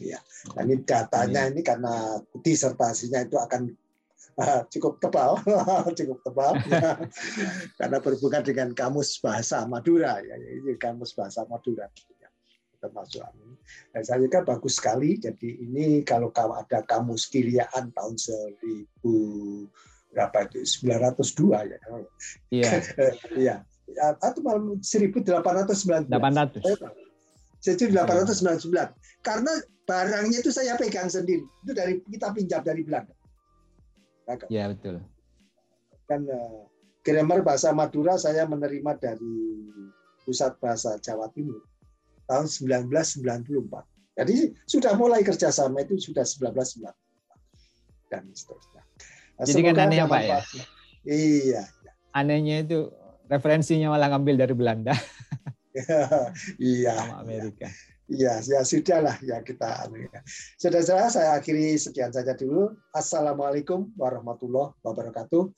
ya dan ini datanya Amin. ini karena disertasinya itu akan cukup tebal cukup tebal ya. karena berhubungan dengan kamus bahasa Madura ya ini kamus bahasa Madura termasuk amin. Dan saya kira bagus sekali. Jadi ini kalau ada kamus kiriaan tahun 1000 berapa itu 902 ya. Iya. Iya. Atau malah 1899. 800. Jadi 899. Karena barangnya itu saya pegang sendiri. Itu dari kita pinjam dari Belanda. Iya betul. Dan uh, grammar bahasa Madura saya menerima dari Pusat Bahasa Jawa Timur tahun 1994. Jadi sudah mulai kerjasama itu sudah 1994 dan seterusnya. Nah, Jadi kan aneh Pak ya? Iya. Anehnya itu referensinya malah ngambil dari Belanda. iya. Sama Amerika. Iya, ya sudahlah ya kita. Ya. Saudara-saudara, saya akhiri sekian saja dulu. Assalamualaikum warahmatullahi wabarakatuh.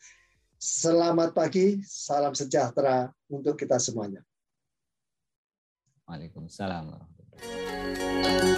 Selamat pagi, salam sejahtera untuk kita semuanya. Waalaikumsalam warahmatullahi wabarakatuh.